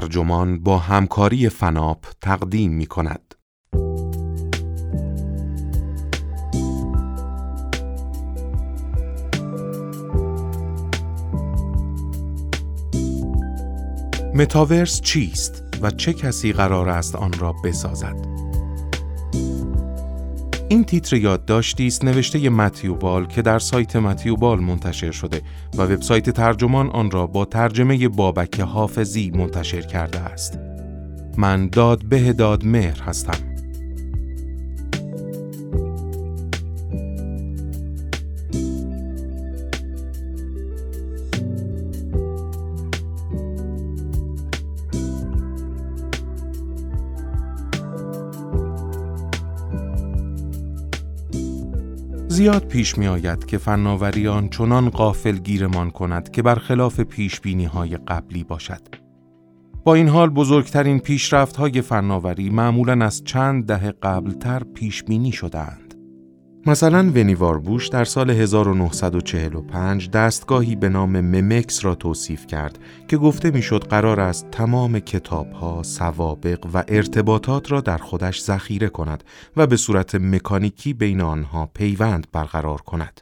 ترجمان با همکاری فناپ تقدیم می کند. متاورس چیست و چه کسی قرار است آن را بسازد؟ این تیتر یادداشتی است نوشته متیو بال که در سایت متیو بال منتشر شده و وبسایت ترجمان آن را با ترجمه بابک حافظی منتشر کرده است. من داد به داد مهر هستم. زیاد پیش می آید که فناوریان چنان قافل گیرمان کند که برخلاف پیش بینی های قبلی باشد. با این حال بزرگترین پیشرفت های فناوری معمولا از چند دهه قبلتر پیش بینی شدهاند. مثلا ونیوار بوش در سال 1945 دستگاهی به نام ممکس را توصیف کرد که گفته می‌شد قرار است تمام کتابها، سوابق و ارتباطات را در خودش ذخیره کند و به صورت مکانیکی بین آنها پیوند برقرار کند.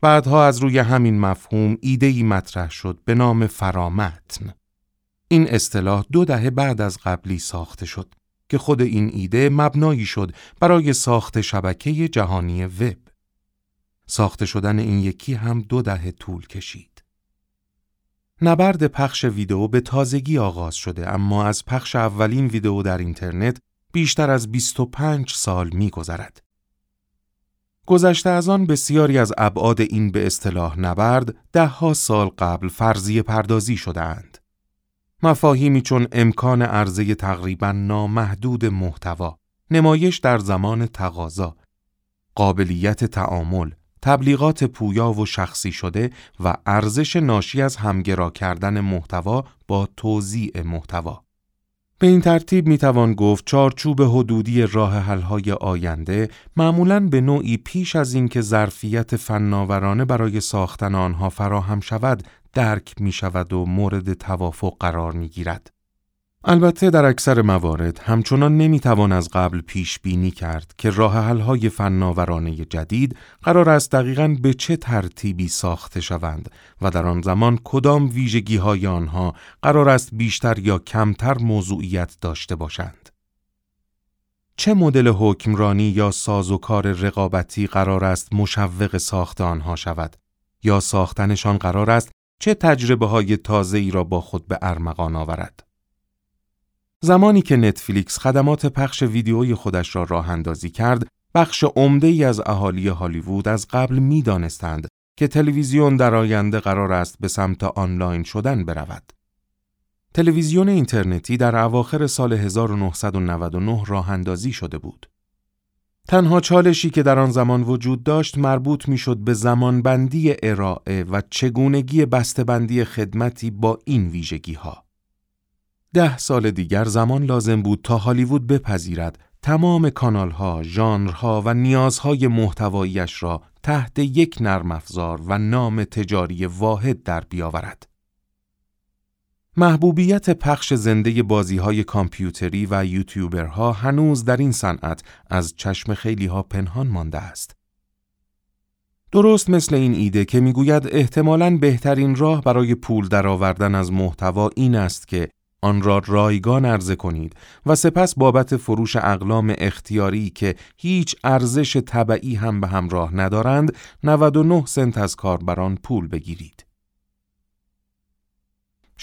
بعدها از روی همین مفهوم ایده‌ای مطرح شد به نام فرامتن. این اصطلاح دو دهه بعد از قبلی ساخته شد که خود این ایده مبنایی شد برای ساخت شبکه جهانی وب. ساخته شدن این یکی هم دو دهه طول کشید. نبرد پخش ویدئو به تازگی آغاز شده اما از پخش اولین ویدئو در اینترنت بیشتر از 25 سال می گذرد. گذشته از آن بسیاری از ابعاد این به اصطلاح نبرد دهها سال قبل فرضی پردازی شدهاند. مفاهیمی چون امکان عرضه تقریبا نامحدود محتوا، نمایش در زمان تقاضا، قابلیت تعامل، تبلیغات پویا و شخصی شده و ارزش ناشی از همگرا کردن محتوا با توزیع محتوا. به این ترتیب می توان گفت چارچوب حدودی راه حل‌های آینده معمولاً به نوعی پیش از اینکه ظرفیت فناورانه برای ساختن آنها فراهم شود درک می شود و مورد توافق قرار می گیرد. البته در اکثر موارد همچنان نمی توان از قبل پیش بینی کرد که راه های فناورانه جدید قرار است دقیقا به چه ترتیبی ساخته شوند و در آن زمان کدام ویژگی های آنها قرار است بیشتر یا کمتر موضوعیت داشته باشند. چه مدل حکمرانی یا سازوکار رقابتی قرار است مشوق ساخت آنها شود یا ساختنشان قرار است چه تجربه های تازه ای را با خود به ارمغان آورد. زمانی که نتفلیکس خدمات پخش ویدیوی خودش را راه اندازی کرد، بخش عمده ای از اهالی هالیوود از قبل می دانستند که تلویزیون در آینده قرار است به سمت آنلاین شدن برود. تلویزیون اینترنتی در اواخر سال 1999 راه اندازی شده بود. تنها چالشی که در آن زمان وجود داشت مربوط می‌شد به زمانبندی ارائه و چگونگی بسته‌بندی خدمتی با این ویژگی ها. ده سال دیگر زمان لازم بود تا هالیوود بپذیرد تمام کانال ها، ژانرها و نیازهای محتواییش را تحت یک نرم افزار و نام تجاری واحد در بیاورد. محبوبیت پخش زنده بازی های کامپیوتری و یوتیوبرها هنوز در این صنعت از چشم خیلی ها پنهان مانده است. درست مثل این ایده که می‌گوید احتمالاً بهترین راه برای پول درآوردن از محتوا این است که آن را رایگان عرضه کنید و سپس بابت فروش اقلام اختیاری که هیچ ارزش طبعی هم به همراه ندارند 99 سنت از کاربران پول بگیرید.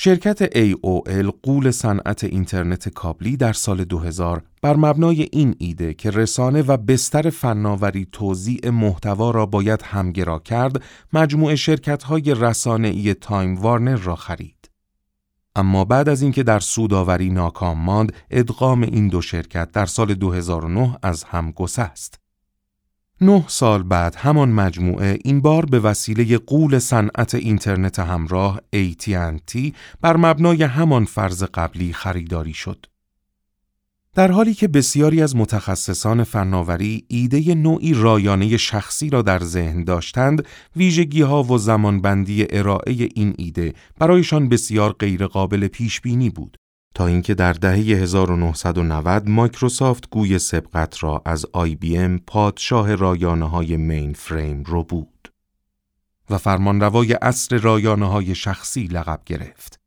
شرکت AOL غول صنعت اینترنت کابلی در سال 2000 بر مبنای این ایده که رسانه و بستر فناوری توزیع محتوا را باید همگرا کرد، مجموعه شرکت‌های رسانه‌ای تایم وارنر را خرید. اما بعد از اینکه در سوداوری ناکام ماند، ادغام این دو شرکت در سال 2009 از هم گسست. نه سال بعد همان مجموعه این بار به وسیله غول صنعت اینترنت همراه AT&T بر مبنای همان فرض قبلی خریداری شد. در حالی که بسیاری از متخصصان فناوری ایده نوعی رایانه شخصی را در ذهن داشتند، ویژگی ها و زمانبندی ارائه این ایده برایشان بسیار غیرقابل پیش بینی بود. تا اینکه در دهه 1990 مایکروسافت گوی سبقت را از ام پادشاه رایانه های مین فریم رو بود و فرمانروای عصر رایانه های شخصی لقب گرفت.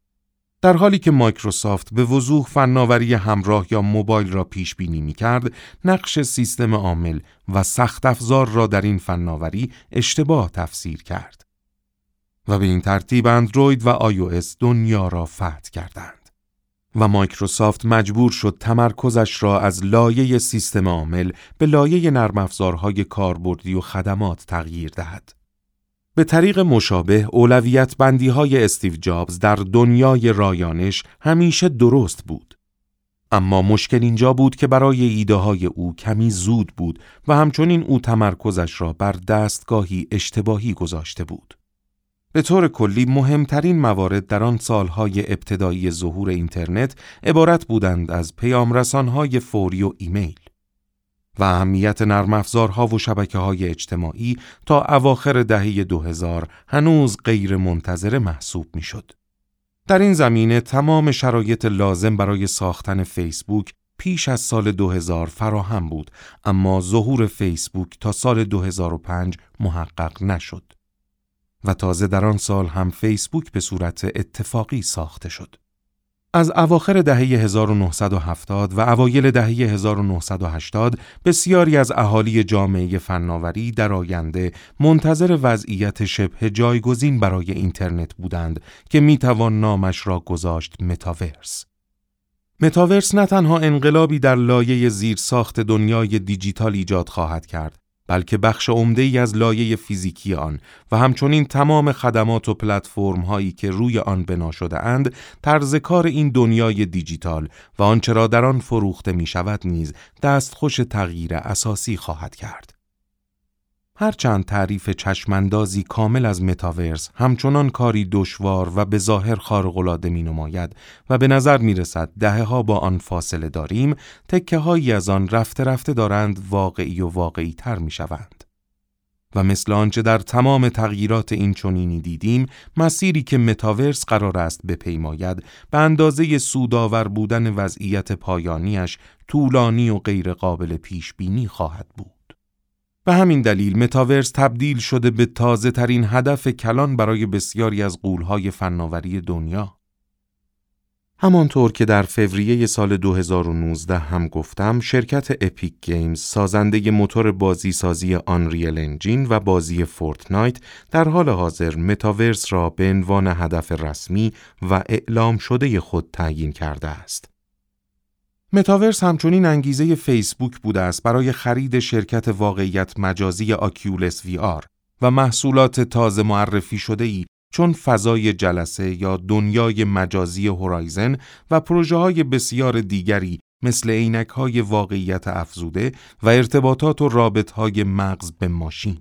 در حالی که مایکروسافت به وضوح فناوری همراه یا موبایل را پیش بینی می کرد، نقش سیستم عامل و سخت افزار را در این فناوری اشتباه تفسیر کرد. و به این ترتیب اندروید و آی دنیا را فتح کردند. و مایکروسافت مجبور شد تمرکزش را از لایه سیستم عامل به لایه نرم افزارهای کاربردی و خدمات تغییر دهد. به طریق مشابه اولویت بندی های استیو جابز در دنیای رایانش همیشه درست بود. اما مشکل اینجا بود که برای ایده های او کمی زود بود و همچنین او تمرکزش را بر دستگاهی اشتباهی گذاشته بود. به طور کلی مهمترین موارد در آن سالهای ابتدایی ظهور اینترنت عبارت بودند از پیامرسانهای فوری و ایمیل. و اهمیت نرم افزارها و شبکه های اجتماعی تا اواخر دهه 2000 هنوز غیر منتظره محسوب می شد. در این زمینه تمام شرایط لازم برای ساختن فیسبوک پیش از سال 2000 فراهم بود اما ظهور فیسبوک تا سال 2005 محقق نشد و تازه در آن سال هم فیسبوک به صورت اتفاقی ساخته شد. از اواخر دهه 1970 و اوایل دهه 1980 بسیاری از اهالی جامعه فناوری در آینده منتظر وضعیت شبه جایگزین برای اینترنت بودند که می‌توان نامش را گذاشت متاورس. متاورس نه تنها انقلابی در لایه زیر ساخت دنیای دیجیتال ایجاد خواهد کرد بلکه بخش عمده ای از لایه فیزیکی آن و همچنین تمام خدمات و پلتفرم هایی که روی آن بنا شده اند طرز کار این دنیای دیجیتال و آنچه را در آن فروخته می شود نیز دستخوش تغییر اساسی خواهد کرد. هرچند تعریف چشماندازی کامل از متاورس همچنان کاری دشوار و به ظاهر خارق‌العاده می نماید و به نظر می رسد با آن فاصله داریم تکه هایی از آن رفته رفته دارند واقعی و واقعی تر می. و مثل آنچه در تمام تغییرات این چونینی دیدیم مسیری که متاورس قرار است بپیماید به اندازه سودآور بودن وضعیت پایانیش طولانی و غیرقابل پیش بینی خواهد بود. به همین دلیل متاورس تبدیل شده به تازه ترین هدف کلان برای بسیاری از غولهای فناوری دنیا. همانطور که در فوریه سال 2019 هم گفتم شرکت Epic Games سازنده موتور بازی سازی Unreal Engine و بازی Fortnite در حال حاضر متاورس را به عنوان هدف رسمی و اعلام شده خود تعیین کرده است. متاورس همچنین انگیزه فیسبوک بوده است برای خرید شرکت واقعیت مجازی آکیولس وی آر و محصولات تازه معرفی شده ای چون فضای جلسه یا دنیای مجازی هورایزن و پروژه های بسیار دیگری مثل عینک های واقعیت افزوده و ارتباطات و رابط های مغز به ماشین.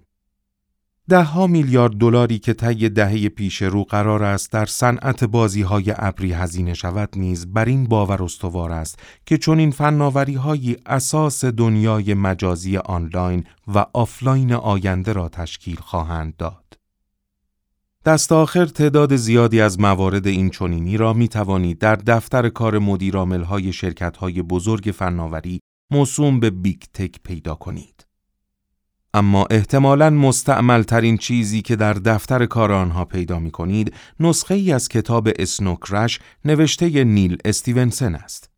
ده ها میلیارد دلاری که طی دهه پیش رو قرار است در صنعت بازی های ابری هزینه شود نیز بر این باور استوار است که چون این فناوری های اساس دنیای مجازی آنلاین و آفلاین آینده را تشکیل خواهند داد. دست آخر تعداد زیادی از موارد این چنینی را می توانید در دفتر کار مدیرعامل های شرکت های بزرگ فناوری موسوم به Big Tech پیدا کنید. اما احتمالاً مستعمل ترین چیزی که در دفتر کار آنها پیدا می کنید نسخه ای از کتاب Snow Crash نوشته نیل استیونسن است.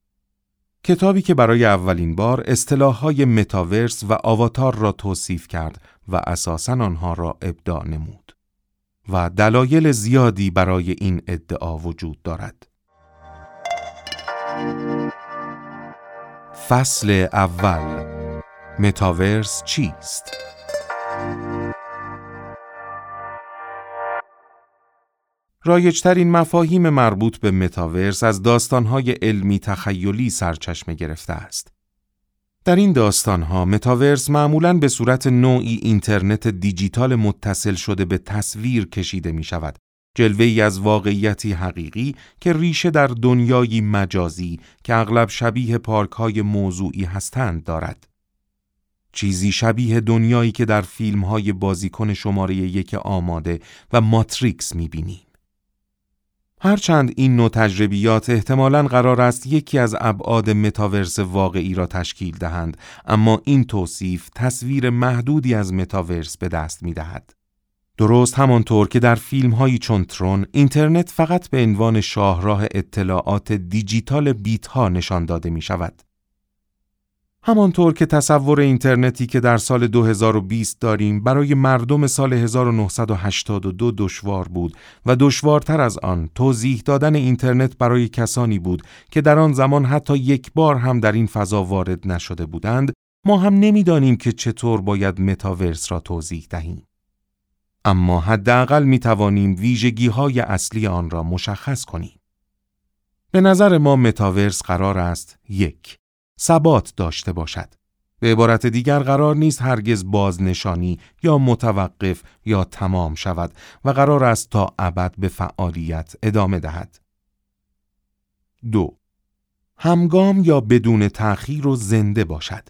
کتابی که برای اولین بار اصطلاح های متاورس و آواتار را توصیف کرد و اساساً آنها را ابداع نمود. و دلایل زیادی برای این ادعا وجود دارد. فصل اول متاورس چیست؟ رایجترین مفاهیم مربوط به متاورس از داستانهای علمی تخیلی سرچشمه گرفته است. در این داستانها متاورس معمولاً به صورت نوعی اینترنت دیجیتال متصل شده به تصویر کشیده می شود. جلوه ای از واقعیتی حقیقی که ریشه در دنیایی مجازی که اغلب شبیه پارک های موضوعی هستند دارد. چیزی شبیه دنیایی که در فیلم های بازیکن شماره یک آماده و ماتریکس می بینیم. هرچند این نوع تجربیات احتمالاً قرار است یکی از ابعاد متاورس واقعی را تشکیل دهند اما این توصیف تصویر محدودی از متاورس به دست می دهد. درست همانطور که در فیلم هایی چون ترون اینترنت فقط به عنوان شاهراه اطلاعات دیجیتال بیت ها نشان داده می شود. همانطور که تصور اینترنتی که در سال 2020 داریم برای مردم سال 1982 دشوار بود و دشوارتر از آن توضیح دادن اینترنت برای کسانی بود که در آن زمان حتی یک بار هم در این فضا وارد نشده بودند ما هم نمی‌دانیم که چطور باید متاورس را توضیح دهیم. اما حداقل می توانیم ویژگی های اصلی آن را مشخص کنیم. به نظر ما متاورس قرار است یک ثبات داشته باشد. به عبارت دیگر قرار نیست هرگز بازنشانی یا متوقف یا تمام شود و قرار است تا ابد به فعالیت ادامه دهد. دو همگام یا بدون تأخیر و زنده باشد.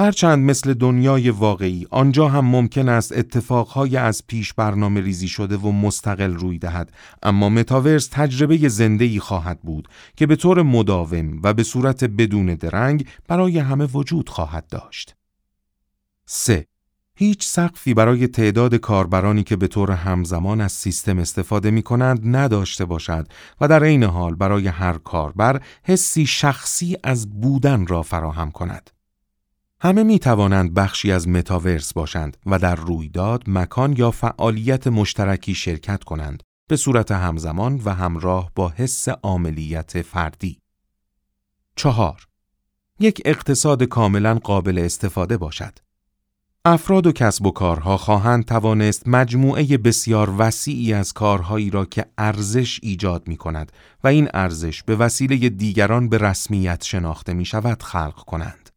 هرچند مثل دنیای واقعی آنجا هم ممکن است اتفاقهای از پیش برنامه ریزی شده و مستقل روی دهد اما متاورس تجربه زندهی خواهد بود که به طور مداوم و به صورت بدون درنگ برای همه وجود خواهد داشت. 3. هیچ سقفی برای تعداد کاربرانی که به طور همزمان از سیستم استفاده می کنند نداشته باشد و در عین حال برای هر کاربر حسی شخصی از بودن را فراهم کند. همه می توانند بخشی از متاورس باشند و در رویداد، مکان یا فعالیت مشترکی شرکت کنند به صورت همزمان و همراه با حس عملیت فردی. چهار یک اقتصاد کاملا قابل استفاده باشد. افراد و کسب و کارها خواهند توانست مجموعه بسیار وسیعی از کارهایی را که ارزش ایجاد می کند و این ارزش به وسیله دیگران به رسمیت شناخته می شود خلق کنند.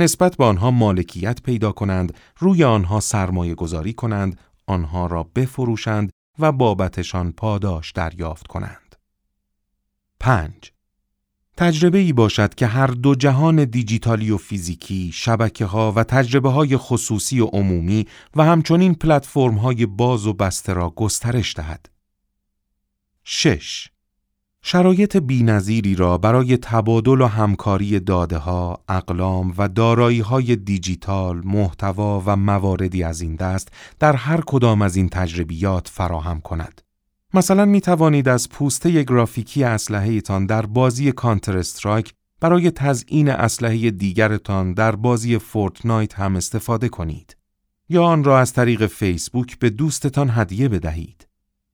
نسبت به آنها مالکیت پیدا کنند، روی آنها سرمایه گذاری کنند، آنها را بفروشند و بابتشان پاداش دریافت کنند. 5. تجربه ای باشد که هر دو جهان دیجیتالی و فیزیکی، شبکه ها و تجربه های خصوصی و عمومی و همچنین پلتفرم های باز و بسته را گسترش دهد. 6. شرایط بینظیری را برای تبادل و همکاری داده ها، اقلام و دارایی های دیجیتال، محتوا و مواردی از این دست در هر کدام از این تجربیات فراهم کند. مثلا می توانید از پوسته گرافیکی اسلحه تان در بازی کانتر استرایک برای تزیین اسلحه دیگرتان در بازی فورتنایت هم استفاده کنید. یا آن را از طریق فیسبوک به دوستتان هدیه بدهید.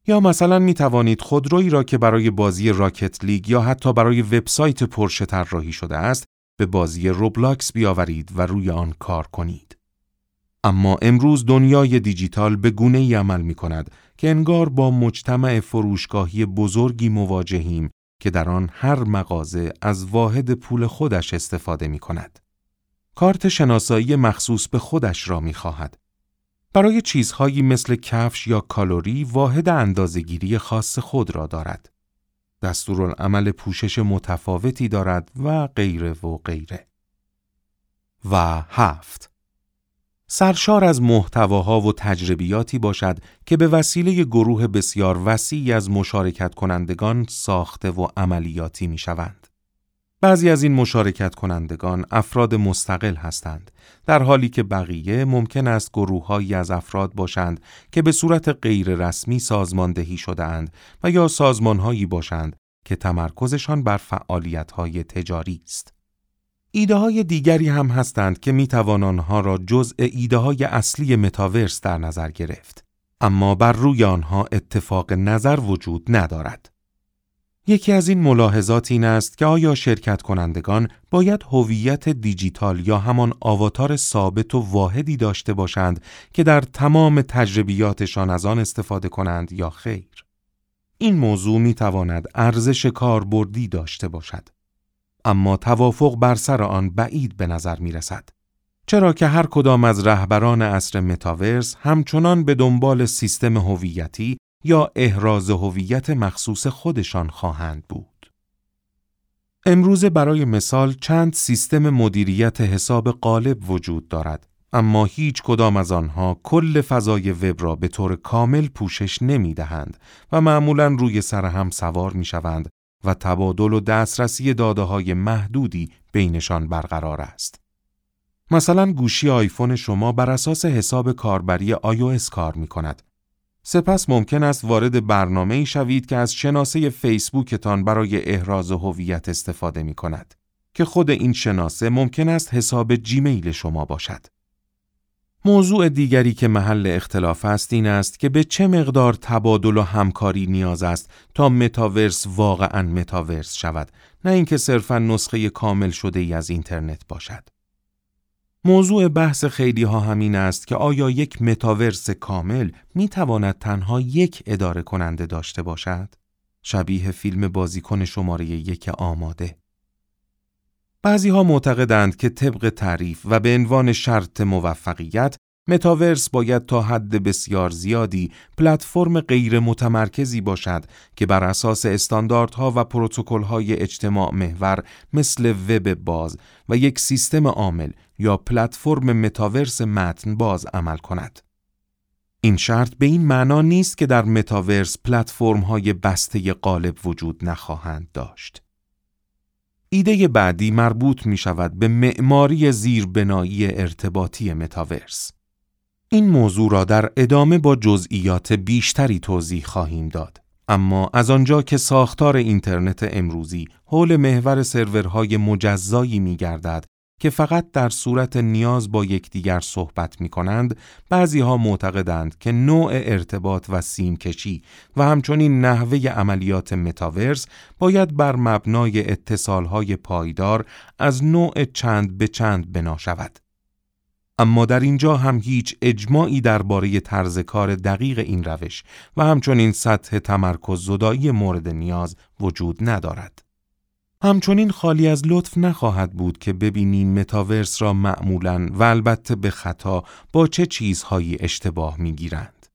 یا مثلا می توانید خودرویی را که برای بازی راکت لیگ یا حتی برای وبسایت پرشه طراحی شده است به بازی روبلاکس بیاورید و روی آن کار کنید. اما امروز دنیای دیجیتال به گونه ای عمل می کند که انگار با مجتمع فروشگاهی بزرگی مواجهیم که در آن هر مغازه از واحد پول خودش استفاده می کند. کارت شناسایی مخصوص به خودش را می خواهد برای چیزهایی مثل کفش یا کالوری واحد اندازهگیری خاص خود را دارد. دستورالعمل پوشش متفاوتی دارد و غیره و غیره. و هفت سرشار از محتواها و تجربیاتی باشد که به وسیله گروه بسیار وسیعی از مشارکت کنندگان ساخته و عملیاتی می شوند. بعضی از این مشارکت کنندگان افراد مستقل هستند در حالی که بقیه ممکن است گروههایی از افراد باشند که به صورت غیر رسمی سازماندهی شدهاند و یا سازمانهایی باشند که تمرکزشان بر فعالیت‌های تجاری است. ایده های دیگری هم هستند که می توان آنها را جزء ایده های اصلی متاورس در نظر گرفت اما بر روی آنها اتفاق نظر وجود ندارد. یکی از این ملاحظات این است که آیا شرکت کنندگان باید هویت دیجیتال یا همان آواتار ثابت و واحدی داشته باشند که در تمام تجربیاتشان از آن استفاده کنند یا خیر. این موضوع می تواند ارزش کاربردی داشته باشد. اما توافق بر سر آن بعید به نظر می رسد. چرا که هر کدام از رهبران اصر متاورس همچنان به دنبال سیستم هویتی یا احراز هویت مخصوص خودشان خواهند بود. امروز برای مثال چند سیستم مدیریت حساب قالب وجود دارد اما هیچ کدام از آنها کل فضای وب را به طور کامل پوشش نمی دهند و معمولا روی سر هم سوار می شوند و تبادل و دسترسی داده های محدودی بینشان برقرار است. مثلا گوشی آیفون شما بر اساس حساب کاربری iOS کار می کند. سپس ممکن است وارد برنامه شوید که از شناسه فیسبوکتان برای احراز هویت استفاده می کند که خود این شناسه ممکن است حساب جیمیل شما باشد. موضوع دیگری که محل اختلاف است این است که به چه مقدار تبادل و همکاری نیاز است تا متاورس واقعا متاورس شود نه اینکه صرفا نسخه کامل شده ای از اینترنت باشد. موضوع بحث خیلی ها همین است که آیا یک متاورس کامل می تواند تنها یک اداره کننده داشته باشد؟ شبیه فیلم بازیکن شماره یک آماده. بعضی ها معتقدند که طبق تعریف و به عنوان شرط موفقیت متاورس باید تا حد بسیار زیادی پلتفرم غیر متمرکزی باشد که بر اساس استانداردها و پروتکل‌های اجتماع محور مثل وب باز و یک سیستم عامل یا پلتفرم متاورس متن باز عمل کند. این شرط به این معنا نیست که در متاورس پلتفرم‌های بسته غالب وجود نخواهند داشت. ایده بعدی مربوط می شود به معماری زیربنایی ارتباطی متاورس. این موضوع را در ادامه با جزئیات بیشتری توضیح خواهیم داد. اما از آنجا که ساختار اینترنت امروزی حول محور سرورهای مجزایی می گردد که فقط در صورت نیاز با یکدیگر صحبت می کنند، بعضی ها معتقدند که نوع ارتباط و سیمکشی و همچنین نحوه عملیات متاورس باید بر مبنای اتصالهای پایدار از نوع چند به چند بنا شود. اما در اینجا هم هیچ اجماعی درباره طرز کار دقیق این روش و همچنین سطح تمرکز زدایی مورد نیاز وجود ندارد. همچنین خالی از لطف نخواهد بود که ببینیم متاورس را معمولاً و البته به خطا با چه چیزهایی اشتباه می‌گیرند.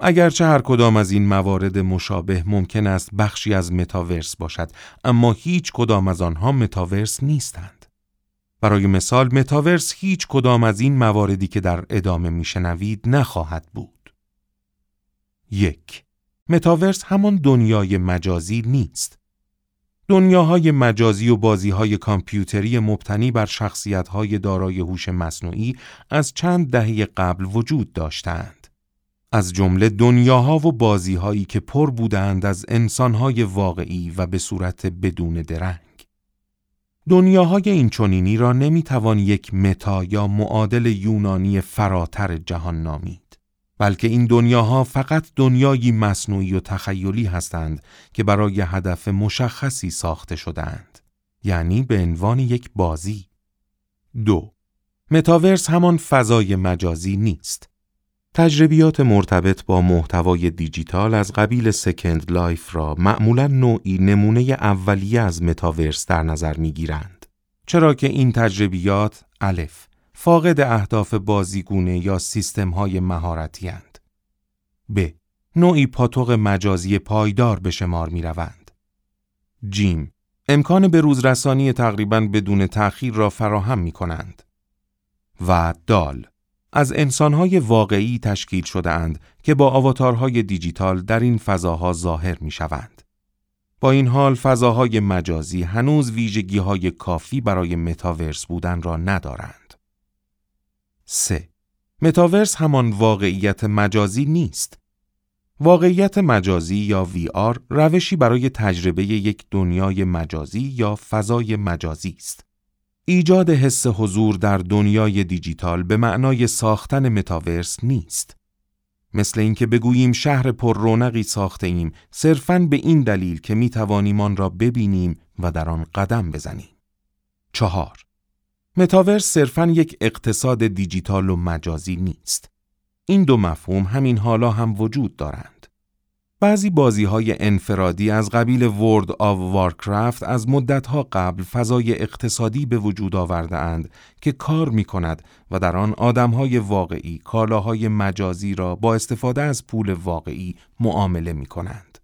اگرچه هر کدام از این موارد مشابه ممکن است بخشی از متاورس باشد اما هیچ کدام از آنها متاورس نیستند. برای مثال متاورس هیچ کدام از این مواردی که در ادامه میشنوید نخواهد بود. یک متاورس همان دنیای مجازی نیست. دنیاهای مجازی و بازیهای کامپیوتری مبتنی بر شخصیتهای دارای هوش مصنوعی از چند دهه قبل وجود داشتند. از جمله دنیاها و بازیهایی که پر بودند از انسانهای واقعی و به صورت بدون درنگ. دنیاهای این چونینی را نمی‌توان یک متا یا معادل یونانی فراتر جهان نامید. بلکه این دنیاها فقط دنیایی مصنوعی و تخیلی هستند که برای هدف مشخصی ساخته شدهاند. یعنی به عنوان یک بازی. دو. متاورس همان فضای مجازی نیست. تجربیات مرتبط با محتوای دیجیتال از قبیل Second Life را معمولا نوعی نمونه اولیه از متاورس در نظر می گیرند. چرا که این تجربیات الف فاقد اهداف بازیگونه یا سیستم های مهارتی اند. ب. نوعی پاتوق مجازی پایدار به شمار می روند. جیم. امکان به روزرسانی تقریبا بدون تأخیر را فراهم می کنند. و دال. از انسانهای واقعی تشکیل شده اند که با آواتارهای دیجیتال در این فضاها ظاهر می شوند. با این حال فضاهای مجازی هنوز ویژگی های کافی برای متاورس بودن را ندارند. 3. متاورس همان واقعیت مجازی نیست. واقعیت مجازی یا VR روشی برای تجربه یک دنیای مجازی یا فضای مجازی است. ایجاد حس حضور در دنیای دیجیتال به معنای ساختن متاورس نیست. مثل اینکه بگوییم شهر پر رونقی ساخته ایم صرفاً به این دلیل که می توانیم آن را ببینیم و در آن قدم بزنیم. چهار متاورس صرفاً یک اقتصاد دیجیتال و مجازی نیست. این دو مفهوم همین حالا هم وجود دارند. بعضی بازی های انفرادی از قبیل World of Warcraft از مدتها قبل فضای اقتصادی به وجود آورده اند که کار می کند و در آن آدم های واقعی کالاهای مجازی را با استفاده از پول واقعی معامله می کنند.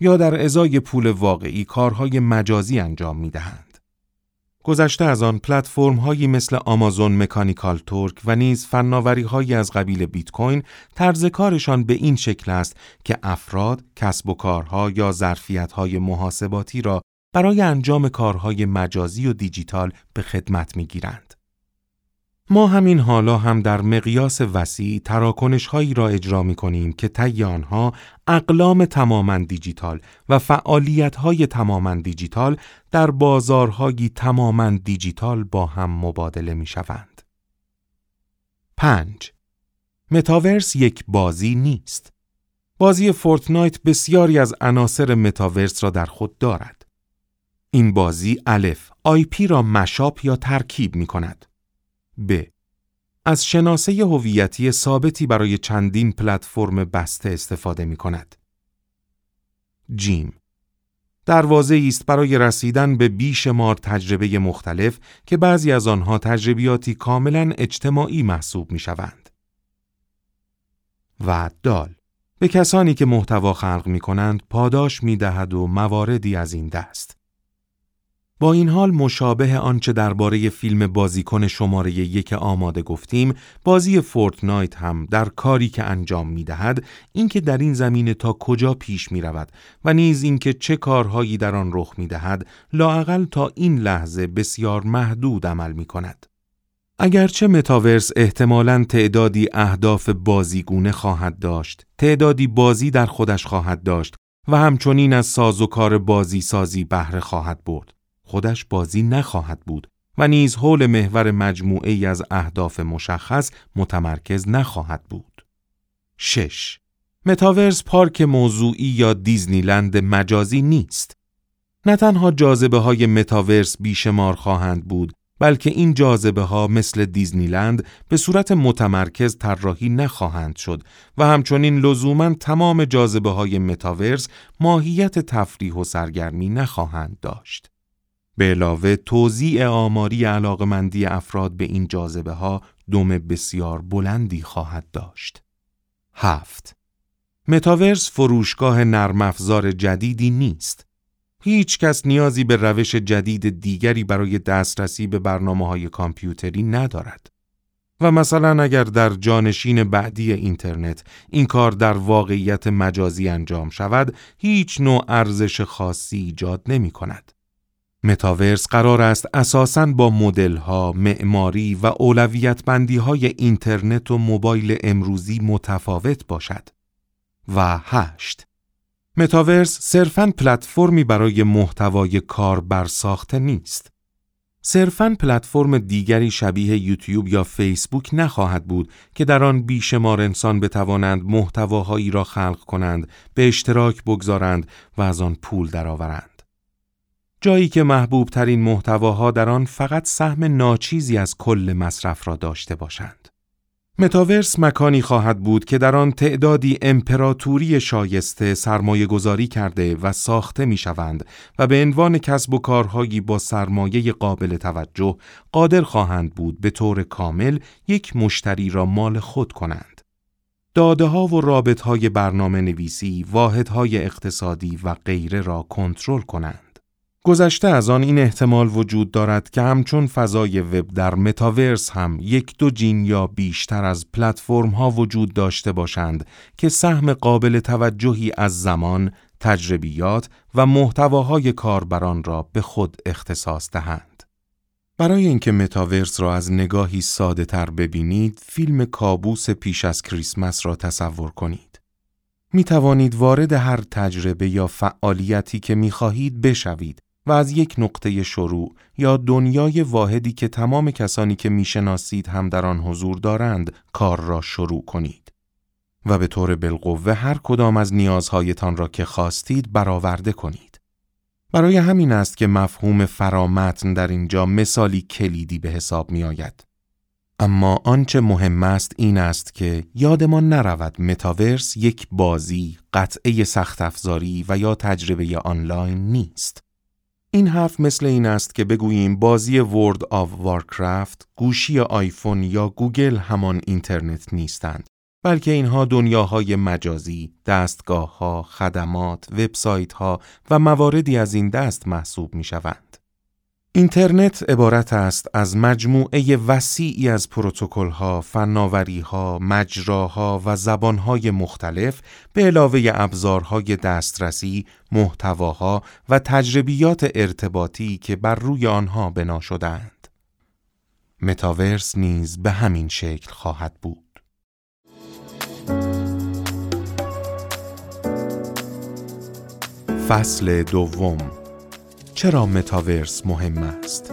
یا در ازای پول واقعی کارهای مجازی انجام می دهند. گذشته از آن پلتفرم هایی مثل Amazon Mechanical Turk و نیز فناوری هایی از قبیل بیت کوین طرز کارشان به این شکل است که افراد، کسب و کارها یا ظرفیت های محاسباتی را برای انجام کارهای مجازی و دیجیتال به خدمت می گیرند. ما همین حالا هم در مقیاس وسیع تراکنش هایی را اجرا می کنیم که طی آنها اقلام تماما دیجیتال و فعالیت های تماما دیجیتال در بازارهایی تماما دیجیتال با هم مبادله می شوند. 5. متاورس یک بازی نیست. بازی Fortnite بسیاری از عناصر متاورس را در خود دارد. این بازی الف IP را mashup یا ترکیب می کند. ب. از شناسه هویتی ثابتی برای چندین پلتفرم بسته استفاده می کند. جیم. دروازه است برای رسیدن به بیشمار تجربه مختلف که بعضی از آنها تجربیاتی کاملا اجتماعی محسوب می شوند. و دال به کسانی که محتوا خلق می کنند پاداش می دهد و مواردی از این دست. با این حال مشابه آنچه درباره فیلم بازیکن شماره یک آماده گفتیم بازی فورتنایت هم در کاری که انجام می دهد اینکه در این زمینه تا کجا پیش می رود و نیز اینکه چه کارهایی در آن رخ می دهد لاقل تا این لحظه بسیار محدود عمل می کند. اگرچه متاورس احتمالاً تعدادی اهداف بازیگونه خواهد داشت، تعدادی بازی در خودش خواهد داشت و همچنین از ساز و کار بازی سازی بهره خواهد برد. خودش بازی نخواهد بود و نیز حول محور مجموعه ای از اهداف مشخص متمرکز نخواهد بود. 6. متاورس پارک موضوعی یا دیزنیلند مجازی نیست. نه تنها جاذبه های متاورس بیشمار خواهند بود بلکه این جاذبه ها مثل دیزنیلند به صورت متمرکز طراحی نخواهند شد و همچنین لزوما تمام جاذبه های متاورس ماهیت تفریح و سرگرمی نخواهند داشت. به علاوه توزیع آماری علاقمندی افراد به این جاذبه ها دم بسیار بلندی خواهد داشت. هفت متاورس فروشگاه نرم افزار جدیدی نیست. هیچ کس نیازی به روش جدید دیگری برای دسترسی به برنامه های کامپیوتری ندارد. و مثلا اگر در جانشین بعدی اینترنت این کار در واقعیت مجازی انجام شود هیچ نوع ارزش خاصی ایجاد نمی کند. متاورس قرار است اساساً با ها، معماری و اولویت بندی های اینترنت و موبایل امروزی متفاوت باشد. و هشت متاورس صرفاً پلتفرمی برای محتوای کار برساخته نیست. صرفاً پلتفرم دیگری شبیه یوتیوب یا فیسبوک نخواهد بود که در آن بیشمار انسان بتوانند محتواهایی را خلق کنند، به اشتراک بگذارند و از آن پول درآورند. جایی که محبوب ترین محتواها در آن فقط سهم ناچیزی از کل مصرف را داشته باشند. متاورس مکانی خواهد بود که در آن تعدادی امپراتوری شایسته سرمایه گذاری کرده و ساخته می شوند و به عنوان کسب و کارهایی با سرمایه قابل توجه قادر خواهند بود به طور کامل یک مشتری را مال خود کنند. داده ها و رابط های برنامه نویسی، واحد های اقتصادی و غیره را کنترل کنند. گذشته از آن این احتمال وجود دارد که همچون فضای وب در متاورس هم یک دو جین یا بیشتر از پلتفرم ها وجود داشته باشند که سهم قابل توجهی از زمان، تجربیات و محتواهای کاربران را به خود اختصاص دهند. برای اینکه متاورس را از نگاهی ساده تر ببینید، فیلم کابوس پیش از کریسمس را تصور کنید. می توانید وارد هر تجربه یا فعالیتی که می خواهید بشوید و از یک نقطه شروع یا دنیای واحدی که تمام کسانی که می‌شناسید هم در آن حضور دارند کار را شروع کنید و به طور بالقوه هر کدام از نیازهایتان را که خواستید برآورده کنید. برای همین است که مفهوم فرامتن در اینجا مثالی کلیدی به حساب می آید. اما آنچه مهم است این است که یادمان نرود متاورس یک بازی، قطعه سخت افزاری و یا تجربه آنلاین نیست. این حرف مثل این است که بگوییم بازی World of Warcraft، گوشی آیفون یا گوگل همان اینترنت نیستند. بلکه اینها دنیاهای مجازی، دستگاه ها، خدمات، وبسایت ها و مواردی از این دست محسوب می شوند. اینترنت عبارت است از مجموعه وسیعی از پروتکل‌ها، فناوری‌ها، مجراها و زبانهای مختلف به علاوه ابزارهای دسترسی، محتواها و تجربیات ارتباطی که بر روی آنها بنا شدهاند. متاورس نیز به همین شکل خواهد بود. فصل دوم چرا متاورس مهم است؟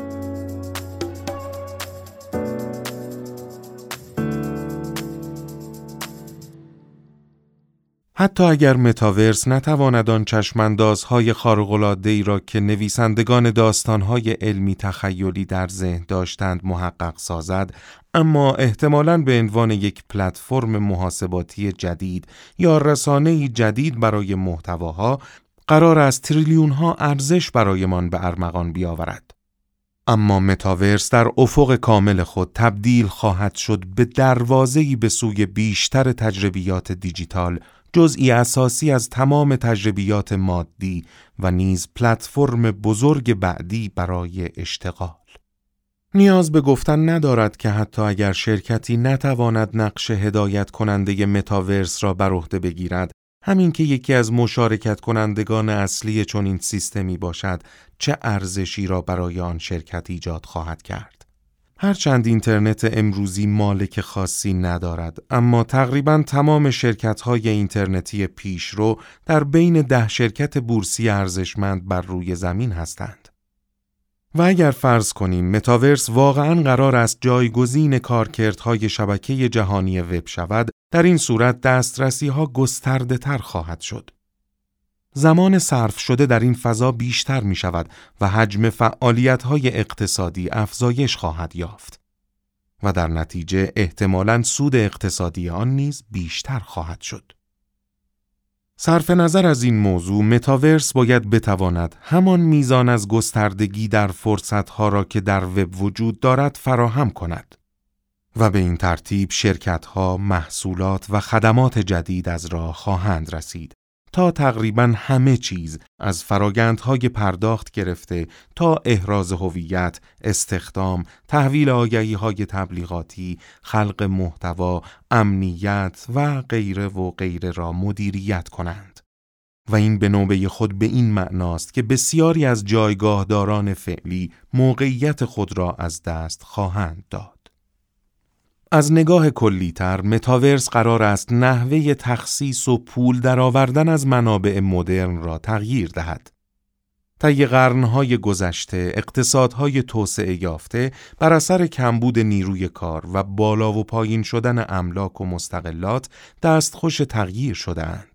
حتی اگر متاورس نتواند آن چشماندازهای ای را که نویسندگان داستانهای علمی تخیلی در ذهن داشتند محقق سازد اما احتمالاً به عنوان یک پلتفرم محاسباتی جدید یا رسانه جدید برای محتواها قرار است تریلیون ها ارزش برایمان به ارمغان بیاورد. اما متاورس در افق کامل خود تبدیل خواهد شد به دروازه‌ای به سوی بیشتر تجربیات دیجیتال جزئی اساسی از تمام تجربیات مادی و نیز پلتفرم بزرگ بعدی برای اشتغال. نیاز به گفتن ندارد که حتی اگر شرکتی نتواند نقش هدایت کننده متاورس را بر عهده بگیرد همین که یکی از مشارکت کنندگان اصلی چنین سیستمی باشد چه ارزشی را برای آن شرکت ایجاد خواهد کرد؟ هرچند اینترنت امروزی مالک خاصی ندارد اما تقریبا تمام شرکت های اینترنتی پیشرو در بین ده شرکت بورسی ارزشمند بر روی زمین هستند. و اگر فرض کنیم متاورس واقعا قرار است جایگزین کارکردهای شبکه جهانی وب شود در این صورت دسترسی ها گسترده تر خواهد شد. زمان صرف شده در این فضا بیشتر می شود و حجم فعالیت های اقتصادی افزایش خواهد یافت. و در نتیجه احتمالاً سود اقتصادی آن نیز بیشتر خواهد شد. صرف نظر از این موضوع متاورس باید بتواند همان میزان از گستردگی در فرصتها را که در وب وجود دارد فراهم کند. و به این ترتیب شرکتها، محصولات و خدمات جدید از راه خواهند رسید تا تقریبا همه چیز از فراگندهای پرداخت گرفته تا احراز هویت، استخدام، تحویل آگهی های تبلیغاتی، خلق محتوا، امنیت و غیره و غیره را مدیریت کنند. و این به نوبه خود به این معناست که بسیاری از جایگاهداران فعلی موقعیت خود را از دست خواهند داد. از نگاه کلیتر متاورس قرار است نحوه تخصیص و پول درآوردن از منابع مدرن را تغییر دهد. طی قرنهای گذشته اقتصادهای توسعه یافته بر اثر کمبود نیروی کار و بالا و پایین شدن املاک و مستقلات دستخوش تغییر شدهاند.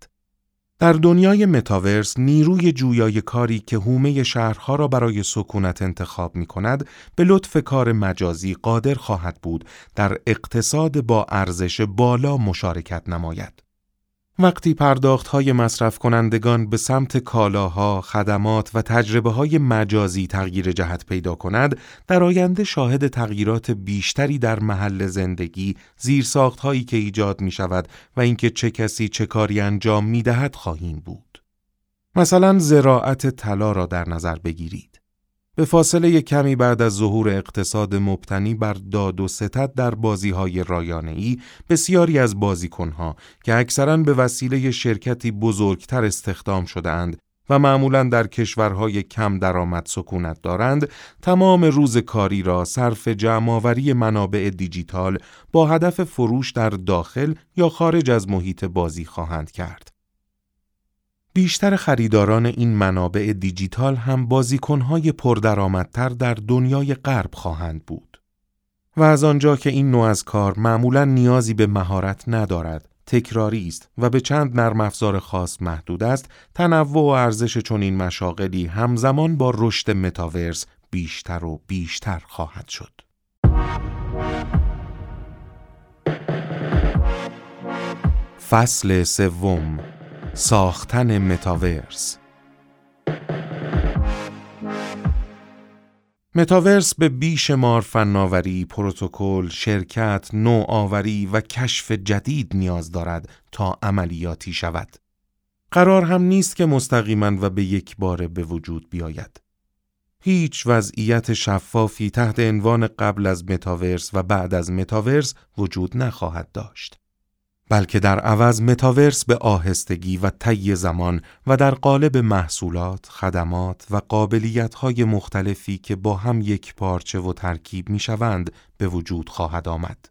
در دنیای متاورس نیروی جویای کاری که هومه شهرها را برای سکونت انتخاب می کند به لطف کار مجازی قادر خواهد بود در اقتصاد با ارزش بالا مشارکت نماید. وقتی پرداخت های مصرف کنندگان به سمت کالاها، خدمات و تجربه های مجازی تغییر جهت پیدا کند، در آینده شاهد تغییرات بیشتری در محل زندگی، زیرساخت هایی که ایجاد می شود و اینکه چه کسی چه کاری انجام می دهد خواهیم بود. مثلا زراعت طلا را در نظر بگیرید. به فاصله کمی بعد از ظهور اقتصاد مبتنی بر داد و ستد در بازی های رایانه ای بسیاری از بازیکنها که اکثرا به وسیله شرکتی بزرگتر استخدام شده اند و معمولا در کشورهای کم درآمد سکونت دارند تمام روز کاری را صرف جمعآوری منابع دیجیتال با هدف فروش در داخل یا خارج از محیط بازی خواهند کرد. بیشتر خریداران این منابع دیجیتال هم بازیکنهای پردرآمدتر در دنیای غرب خواهند بود. و از آنجا که این نوع از کار معمولا نیازی به مهارت ندارد، تکراری است و به چند نرم افزار خاص محدود است، تنوع و ارزش چنین مشاغلی همزمان با رشد متاورس بیشتر و بیشتر خواهد شد. فصل سوم ساختن متاورس متاورس به بیشمار فناوری، پروتکل، شرکت، نوآوری و کشف جدید نیاز دارد تا عملیاتی شود. قرار هم نیست که مستقیما و به یک باره به وجود بیاید. هیچ وضعیت شفافی تحت عنوان قبل از متاورس و بعد از متاورس وجود نخواهد داشت. بلکه در عوض متاورس به آهستگی و طی زمان و در قالب محصولات، خدمات و قابلیت‌های مختلفی که با هم یک پارچه و ترکیب می‌شوند به وجود خواهد آمد.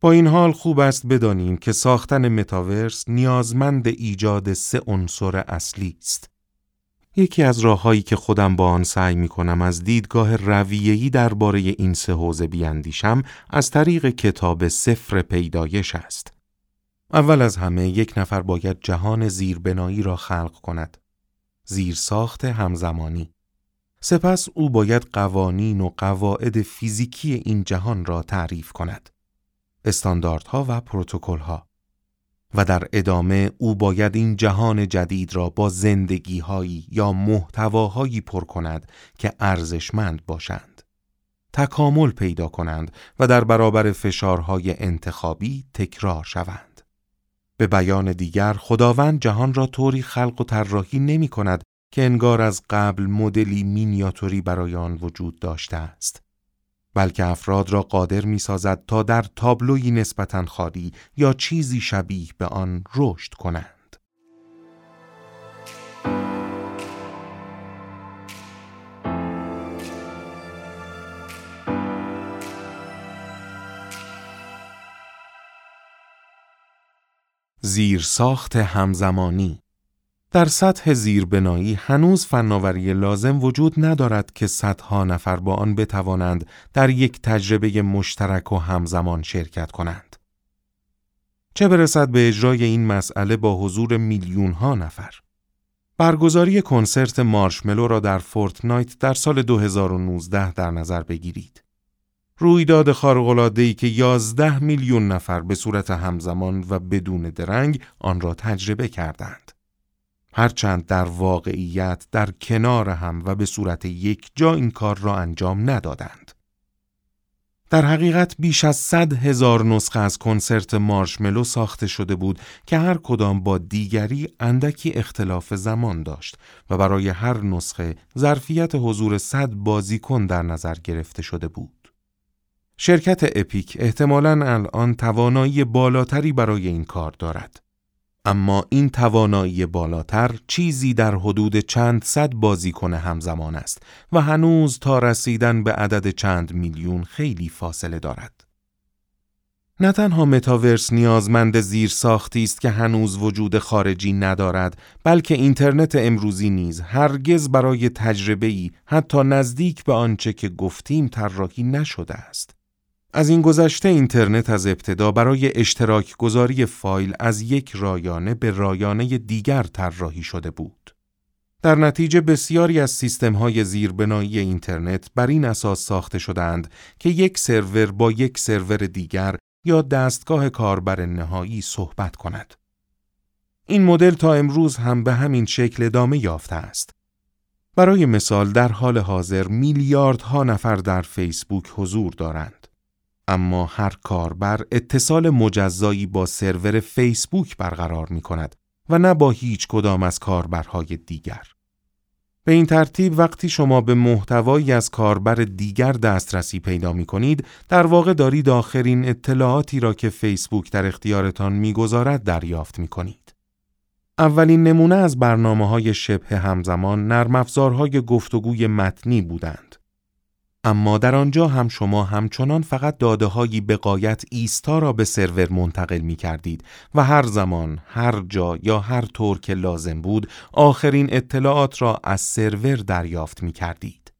با این حال خوب است بدانیم که ساختن متاورس نیازمند ایجاد سه عنصر اصلی است. یکی از راههایی که خودم با آن سعی می کنم از دیدگاه رویه‌ای درباره این سه حوزه بیاندیشم از طریق کتاب سفر پیدایش است. اول از همه یک نفر باید جهان زیربنایی را خلق کند. زیر ساخت همزمانی. سپس او باید قوانین و قواعد فیزیکی این جهان را تعریف کند. استانداردها و پروتکل‌ها. و در ادامه او باید این جهان جدید را با زندگیهایی یا محتواهایی پر کند که ارزشمند باشند. تکامل پیدا کنند و در برابر فشارهای انتخابی تکرار شوند. به بیان دیگر خداوند جهان را طوری خلق و طراحی نمی کند که انگار از قبل مدلی مینیاتوری برای آن وجود داشته است. بلکه افراد را قادر می سازد تا در تابلوی نسبتا خالی یا چیزی شبیه به آن رشد کنند. زیرساخت همزمانی در سطح زیربنایی هنوز فناوری لازم وجود ندارد که صدها نفر با آن بتوانند در یک تجربه مشترک و همزمان شرکت کنند. چه برسد به اجرای این مسئله با حضور میلیون ها نفر؟ برگزاری کنسرت مارشملو را در فورتنایت در سال 2019 در نظر بگیرید. رویداد خارق‌العاده‌ای که 11 میلیون نفر به صورت همزمان و بدون درنگ آن را تجربه کردند. هرچند در واقعیت در کنار هم و به صورت یک جا این کار را انجام ندادند. در حقیقت بیش از صد هزار نسخه از کنسرت مارشملو ساخته شده بود که هر کدام با دیگری اندکی اختلاف زمان داشت و برای هر نسخه ظرفیت حضور صد بازیکن در نظر گرفته شده بود. شرکت اپیک احتمالاً الان توانایی بالاتری برای این کار دارد. اما این توانایی بالاتر چیزی در حدود چند صد بازیکن همزمان است و هنوز تا رسیدن به عدد چند میلیون خیلی فاصله دارد. نه تنها متاورس نیازمند زیر ساختی است که هنوز وجود خارجی ندارد بلکه اینترنت امروزی نیز هرگز برای تجربه‌ای حتی نزدیک به آنچه که گفتیم طراحی نشده است. از این گذشته اینترنت از ابتدا برای اشتراک گذاری فایل از یک رایانه به رایانه دیگر طراحی شده بود. در نتیجه بسیاری از سیستم های زیربنایی اینترنت بر این اساس ساخته شدند که یک سرور با یک سرور دیگر یا دستگاه کاربر نهایی صحبت کند. این مدل تا امروز هم به همین شکل ادامه یافته است. برای مثال در حال حاضر میلیاردها نفر در فیسبوک حضور دارند. اما هر کاربر اتصال مجزایی با سرور فیسبوک برقرار می کند و نه با هیچ کدام از کاربرهای دیگر. به این ترتیب وقتی شما به محتوایی از کاربر دیگر دسترسی پیدا می کنید، در واقع دارید آخرین اطلاعاتی را که فیسبوک در اختیارتان می‌گذارد دریافت می کنید. اولین نمونه از برنامه های شبه همزمان نرم افزارهای گفتگوی متنی بودند. اما در آنجا هم شما همچنان فقط داده هایی بقایت ایستا را به سرور منتقل می کردید و هر زمان، هر جا یا هر طور که لازم بود آخرین اطلاعات را از سرور دریافت می کردید.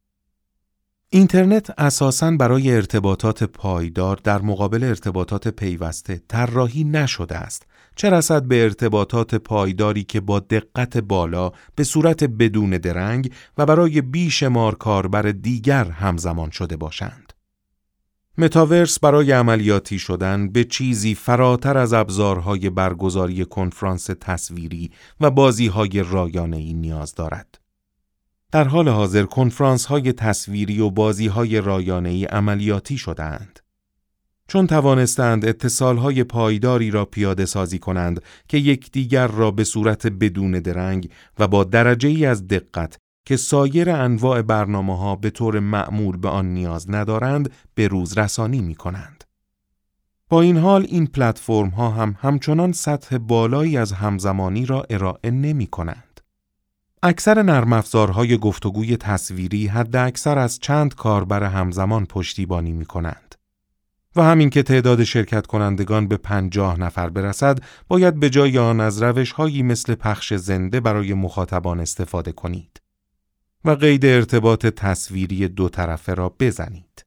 اینترنت اساساً برای ارتباطات پایدار در مقابل ارتباطات پیوسته طراحی نشده است چه رسد به ارتباطات پایداری که با دقت بالا به صورت بدون درنگ و برای بیشمار کاربر دیگر همزمان شده باشند. متاورس برای عملیاتی شدن به چیزی فراتر از ابزارهای برگزاری کنفرانس تصویری و بازیهای رایانه‌ای نیاز دارد. در حال حاضر کنفرانس های تصویری و بازی های رایانه‌ای عملیاتی شدهاند. چون توانستند اتصالهای پایداری را پیاده سازی کنند که یکدیگر را به صورت بدون درنگ و با درجه ای از دقت که سایر انواع برنامه ها به طور معمول به آن نیاز ندارند به روز رسانی می کنند. با این حال این پلتفرم ها هم همچنان سطح بالایی از همزمانی را ارائه نمی کنند. اکثر نرم افزارهای گفتگوی تصویری حد اکثر از چند کاربر همزمان پشتیبانی می کنند. و همین که تعداد شرکت کنندگان به پنجاه نفر برسد، باید به جای آن از روش هایی مثل پخش زنده برای مخاطبان استفاده کنید. و قید ارتباط تصویری دو طرفه را بزنید.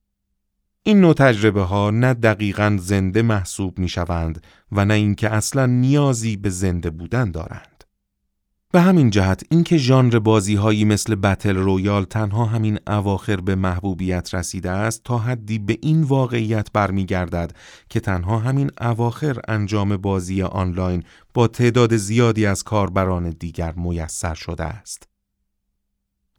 این نوع تجربه ها نه دقیقا زنده محسوب می شوند و نه اینکه اصلا نیازی به زنده بودن دارند. به همین جهت اینکه ژانر بازی هایی مثل بتل رویال تنها همین اواخر به محبوبیت رسیده است تا حدی به این واقعیت برمیگردد که تنها همین اواخر انجام بازی آنلاین با تعداد زیادی از کاربران دیگر میسر شده است.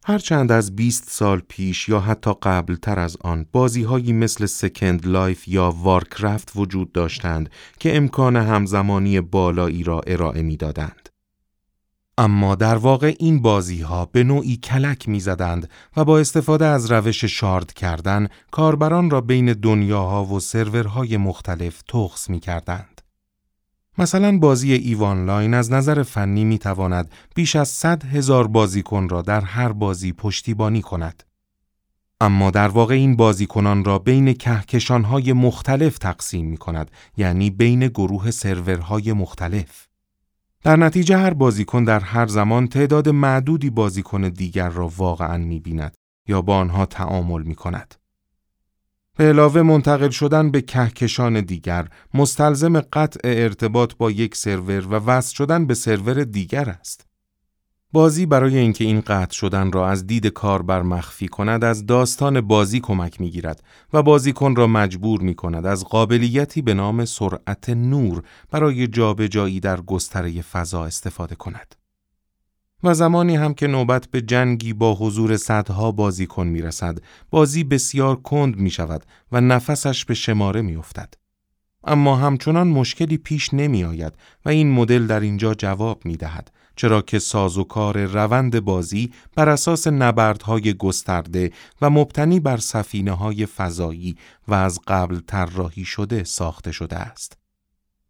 هرچند از 20 سال پیش یا حتی قبل تر از آن بازی هایی مثل Second Life یا Warcraft وجود داشتند که امکان همزمانی بالایی را ارائه می دادند. اما در واقع این بازی ها به نوعی کلک می زدند و با استفاده از روش shard کردن کاربران را بین دنیاها و سرورهای مختلف پخش می کردند. مثلا بازی EVE Online از نظر فنی می تواند بیش از 100 هزار بازیکن را در هر بازی پشتیبانی کند. اما در واقع این بازیکنان را بین کهکشانهای مختلف تقسیم می کند یعنی بین گروه سرورهای مختلف. در نتیجه هر بازیکن در هر زمان تعداد معدودی بازیکن دیگر را واقعا می بیند یا با آنها تعامل می کند. به علاوه منتقل شدن به کهکشان دیگر مستلزم قطع ارتباط با یک سرور و وصل شدن به سرور دیگر است. بازی برای اینکه این قطع شدن را از دید کاربر مخفی کند از داستان بازی کمک می گیرد و بازیکن را مجبور می کند از قابلیتی به نام سرعت نور برای جابجایی در گستره فضا استفاده کند. و زمانی هم که نوبت به جنگی با حضور صدها بازیکن می رسد، بازی بسیار کند می شود و نفسش به شماره می افتد. اما همچنان مشکلی پیش نمی آید و این مدل در اینجا جواب می دهد چرا که سازوکار روند بازی بر اساس نبردهای گسترده و مبتنی بر سفینه های فضایی و از قبل طراحی شده ساخته شده است.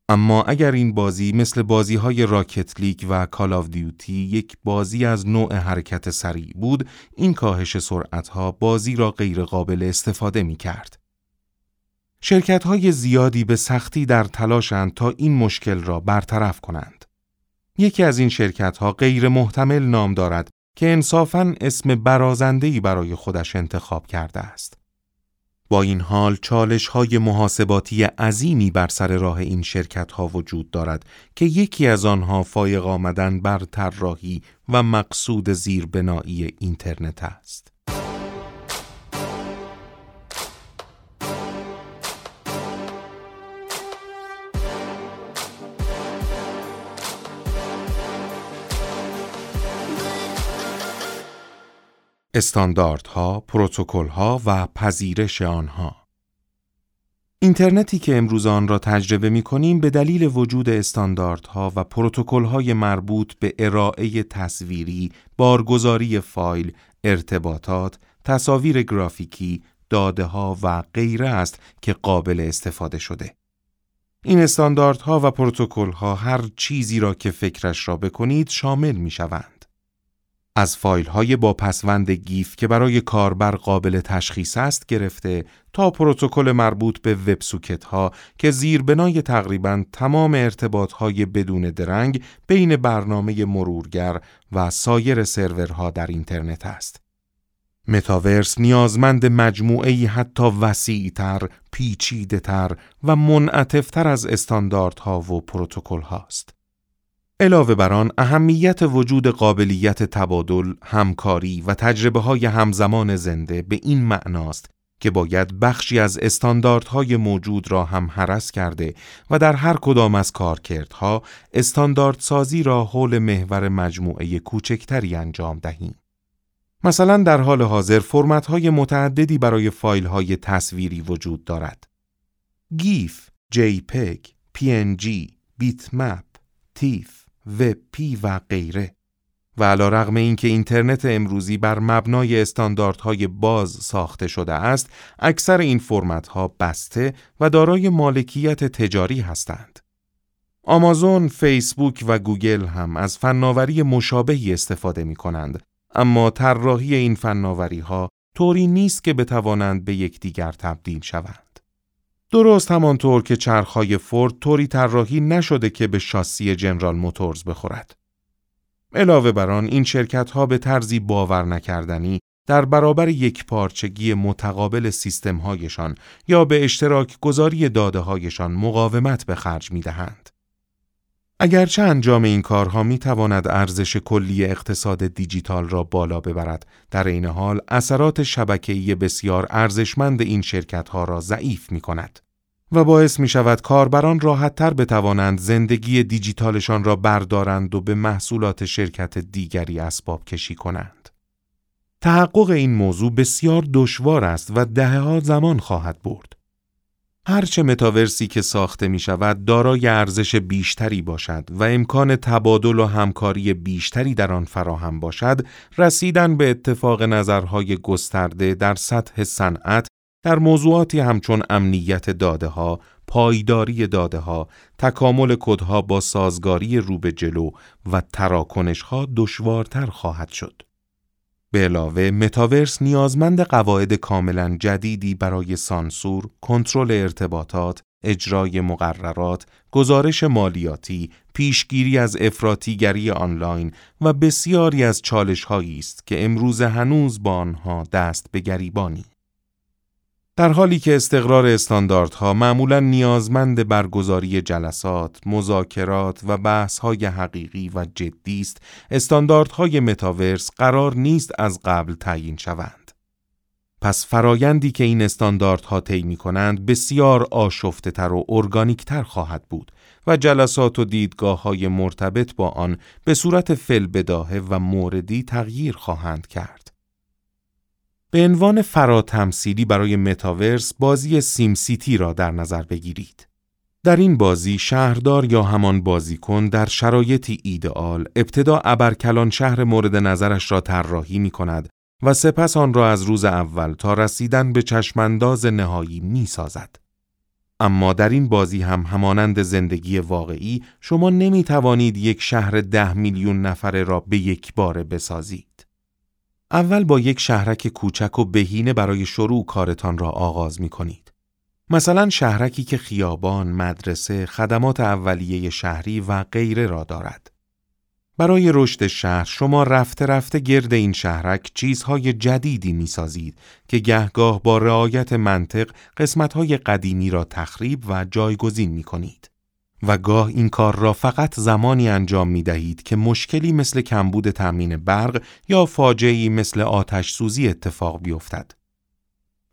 اما اگر این بازی مثل بازی های Rocket League و Call of Duty یک بازی از نوع حرکت سریع بود، این کاهش سرعت ها بازی را غیر قابل استفاده می کرد. شرکت های زیادی به سختی در تلاشند تا این مشکل را برطرف کنند. یکی از این شرکت ها غیر محتمل نام دارد که انصافاً اسم برازندهی برای خودش انتخاب کرده است. با این حال چالش های محاسباتی عظیمی بر سر راه این شرکت ها وجود دارد که یکی از آنها فایق آمدن بر طراحی و مقصود زیربنایی اینترنت است. استانداردها، پروتکل‌ها و پذیرش آنها اینترنتی که امروز آن را تجربه می کنیم به دلیل وجود استانداردها و پروتکل‌های مربوط به ارائه تصویری، بارگذاری فایل، ارتباطات، تصاویر گرافیکی، داده ها و غیره است که قابل استفاده شده. این استانداردها و پروتکل‌ها هر چیزی را که فکرش را بکنید شامل می شوند. از فایل های با پسوند GIF که برای کاربر قابل تشخیص است گرفته تا پروتکل مربوط به WebSocket ها که زیربنای تقریبا تمام ارتباط های بدون درنگ بین برنامه مرورگر و سایر سرورها در اینترنت است. متاورس نیازمند مجموعه حتی وسیعتر، پیچیده‌تر و منعطفتر از استانداردها و پروتکل هاست. علاوه بر آن اهمیت وجود قابلیت تبادل، همکاری و تجربه های همزمان زنده به این معناست که باید بخشی از استانداردهای موجود را هم حرس کرده و در هر کدام از کارکردها استانداردسازی را حول محور مجموعه کوچکتری انجام دهیم. مثلا در حال حاضر فرمت های متعددی برای فایل های تصویری وجود دارد. NG، bitmap، TIFF، P و غیره و علی رغم اینکه اینترنت امروزی بر مبنای استانداردهای باز ساخته شده است، اکثر این فرمتها بسته و دارای مالکیت تجاری هستند. آمازون، فیسبوک و گوگل هم از فناوری مشابهی استفاده می کنند، اما طراحی این فناوری ها طوری نیست که بتوانند به یکدیگر تبدیل شوند. درست همانطور که چرخهای فورد طوری طراحی نشده که به شاسی جنرال موتورز بخورد. علاوه بر آن این شرکت ها به طرزی باور نکردنی در برابر یک پارچگی متقابل سیستم هایشان یا به اشتراک گذاری داده هایشان مقاومت به خرج می دهند. اگرچه انجام این کارها می تواند ارزش کلی اقتصاد دیجیتال را بالا ببرد، در این حال اثرات شبکه‌ای بسیار ارزشمند این شرکت ها را ضعیف می کند. و باعث می شود کاربران راحت تر بتوانند زندگی دیجیتالشان را بردارند و به محصولات شرکت دیگری اسباب کشی کنند. تحقق این موضوع بسیار دشوار است و دهها زمان خواهد برد. هرچه متاورسی که ساخته می شود دارای ارزش بیشتری باشد و امکان تبادل و همکاری بیشتری در آن فراهم باشد، رسیدن به اتفاق نظرهای گسترده در سطح صنعت در موضوعاتی همچون امنیت داده ها، پایداری داده ها، تکامل کدها با سازگاری رو به جلو و تراکنش ها دشوارتر خواهد شد. به علاوه متاورس نیازمند قواعد کاملا جدیدی برای سانسور، کنترل ارتباطات، اجرای مقررات، گزارش مالیاتی، پیشگیری از افراطیگری آنلاین و بسیاری از چالش است که امروز هنوز با آنها دست به گریبانی. در حالی که استقرار استانداردها معمولا نیازمند برگزاری جلسات، مذاکرات و بحث‌های حقیقی و جدی است، استانداردهای متاورس قرار نیست از قبل تعیین شوند. پس فرایندی که این استانداردها طی می کنند بسیار آشفته تر و ارگانیکتر خواهد بود و جلسات و دیدگاه های مرتبط با آن به صورت فل بداهه و موردی تغییر خواهند کرد. به عنوان فراتمثیلی برای متاورس بازی سیم سیتی را در نظر بگیرید. در این بازی شهردار یا همان بازیکن در شرایطی ایدئال ابتدا ابرکلان شهر مورد نظرش را طراحی می کند و سپس آن را از روز اول تا رسیدن به چشمانداز نهایی می سازد. اما در این بازی هم همانند زندگی واقعی شما نمی توانید یک شهر ده میلیون نفره را به یک باره بسازید. اول با یک شهرک کوچک و بهینه برای شروع کارتان را آغاز می کنید. مثلا شهرکی که خیابان، مدرسه، خدمات اولیه شهری و غیره را دارد. برای رشد شهر شما رفته رفته گرد این شهرک چیزهای جدیدی می سازید که گهگاه با رعایت منطق قسمتهای قدیمی را تخریب و جایگزین می کنید. و گاه این کار را فقط زمانی انجام می دهید که مشکلی مثل کمبود تامین برق یا فاجعی مثل آتش سوزی اتفاق بیفتد.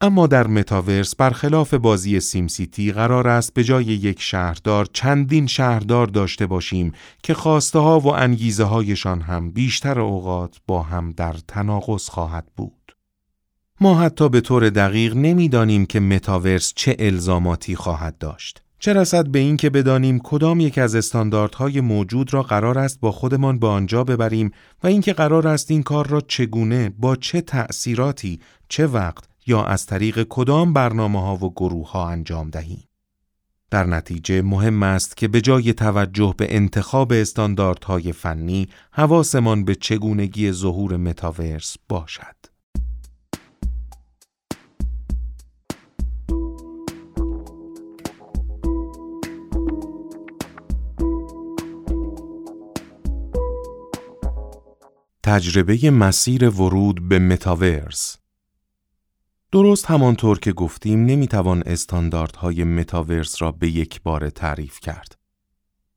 اما در متاورس برخلاف بازی سیم سیتی قرار است به جای یک شهردار چندین شهردار داشته باشیم که خواسته ها و انگیزه هایشان هم بیشتر اوقات با هم در تناقض خواهد بود. ما حتی به طور دقیق نمی‌دانیم که متاورس چه الزاماتی خواهد داشت. چه رسد به این که بدانیم کدام یک از استانداردهای موجود را قرار است با خودمان به آنجا ببریم و اینکه قرار است این کار را چگونه با چه تأثیراتی چه وقت یا از طریق کدام برنامه ها و گروه ها انجام دهیم. در نتیجه مهم است که به جای توجه به انتخاب استانداردهای فنی حواسمان به چگونگی ظهور متاورس باشد. تجربه مسیر ورود به متاورس درست همانطور که گفتیم نمی‌توان استانداردهای متاورس را به یک بار تعریف کرد.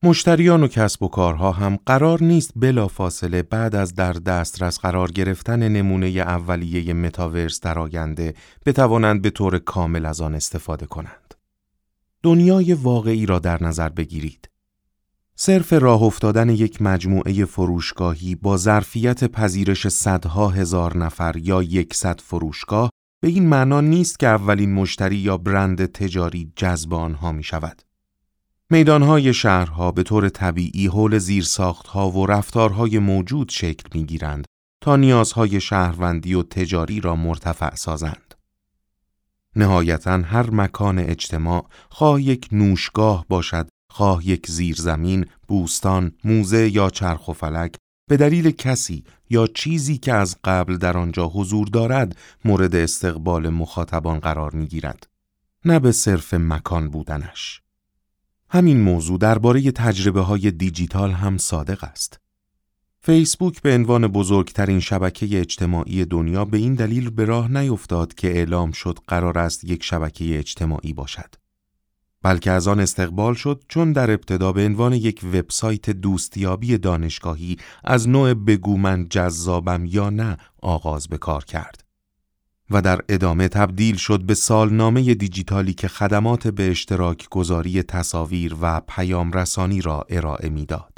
مشتریان و کسب و کارها هم قرار نیست بلا فاصله بعد از در دسترس قرار گرفتن نمونه اولیه متاورس در آینده بتوانند به طور کامل از آن استفاده کنند. دنیای واقعی را در نظر بگیرید. صرف راه افتادن یک مجموعه فروشگاهی با ظرفیت پذیرش صدها هزار نفر یا یکصد فروشگاه به این معنا نیست که اولین مشتری یا برند تجاری جذب آنها می شود. میدانهای شهرها به طور طبیعی حول زیرساختها و رفتارهای موجود شکل می گیرند تا نیازهای شهروندی و تجاری را مرتفع سازند. نهایتا هر مکان اجتماع خواه یک نوشگاه باشد خواه یک زیرزمین، بوستان، موزه یا چرخ و فلک به دلیل کسی یا چیزی که از قبل در آنجا حضور دارد مورد استقبال مخاطبان قرار می گیرد. نه به صرف مکان بودنش. همین موضوع درباره تجربه های دیجیتال هم صادق است. فیسبوک به عنوان بزرگترین شبکه اجتماعی دنیا به این دلیل به راه نیفتاد که اعلام شد قرار است یک شبکه اجتماعی باشد. بلکه از آن استقبال شد چون در ابتدا به عنوان یک وبسایت دوستیابی دانشگاهی از نوع بگو من جذابم یا نه آغاز به کار کرد و در ادامه تبدیل شد به سالنامه دیجیتالی که خدمات به اشتراک گذاری تصاویر و پیام رسانی را ارائه می‌داد.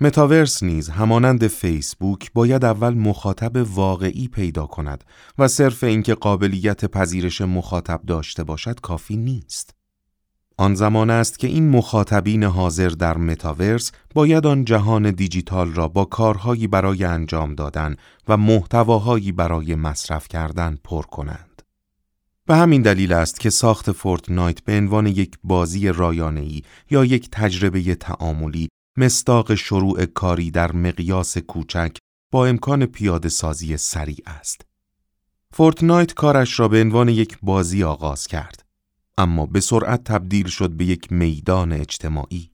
متاورس نیز همانند فیسبوک باید اول مخاطب واقعی پیدا کند و صرف اینکه قابلیت پذیرش مخاطب داشته باشد کافی نیست. آن زمان است که این مخاطبین حاضر در متاورس باید آن جهان دیجیتال را با کارهایی برای انجام دادن و محتواهایی برای مصرف کردن پر کنند. به همین دلیل است که ساخت Fortnite به عنوان یک بازی رایانه‌ای یا یک تجربه تعاملی مصداق شروع کاری در مقیاس کوچک با امکان پیاده سازی سریع است. فورتنایت کارش را به عنوان یک بازی آغاز کرد. اما به سرعت تبدیل شد به یک میدان اجتماعی.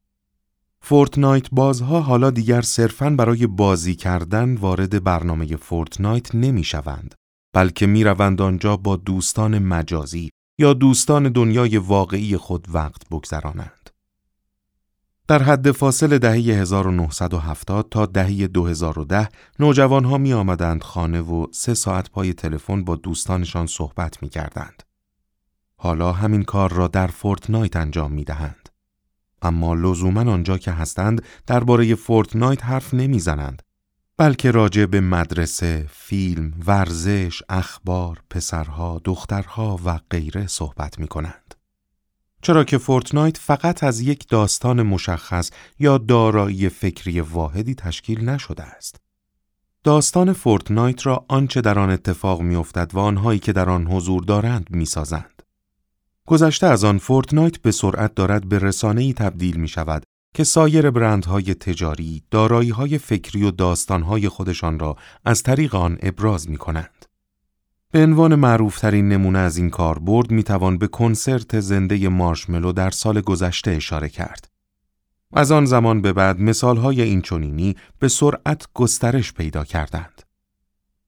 فورتنایت بازها حالا دیگر صرفاً برای بازی کردن وارد برنامه فورتنایت نمی شوند، بلکه می روند آنجا با دوستان مجازی یا دوستان دنیای واقعی خود وقت بگذرانند. در حد فاصل دهه 1970 تا دهه 2010 نوجوان ها می آمدند خانه و سه ساعت پای تلفن با دوستانشان صحبت می کردند. حالا همین کار را در فورتنایت انجام می دهند. اما لزوما آنجا که هستند درباره فورتنایت حرف نمی‌زنند بلکه راجع به مدرسه، فیلم، ورزش، اخبار، پسرها، دخترها و غیره صحبت می کنند. چرا که فورتنایت فقط از یک داستان مشخص یا دارایی فکری واحدی تشکیل نشده است. داستان فورتنایت را آنچه در آن اتفاق میافتد و آنهایی که در آن حضور دارند می‌سازند. گذشته از آن فورتنایت به سرعت دارد به رسانه‌ای تبدیل می شود که سایر برندهای تجاری های فکری و داستانهای خودشان را از طریق آن ابراز می کنند. به عنوان معروفترین نمونه از این کاربرد می توان به کنسرت زنده مارشملو در سال گذشته اشاره کرد. از آن زمان به بعد مثالهای این چونینی به سرعت گسترش پیدا کردند.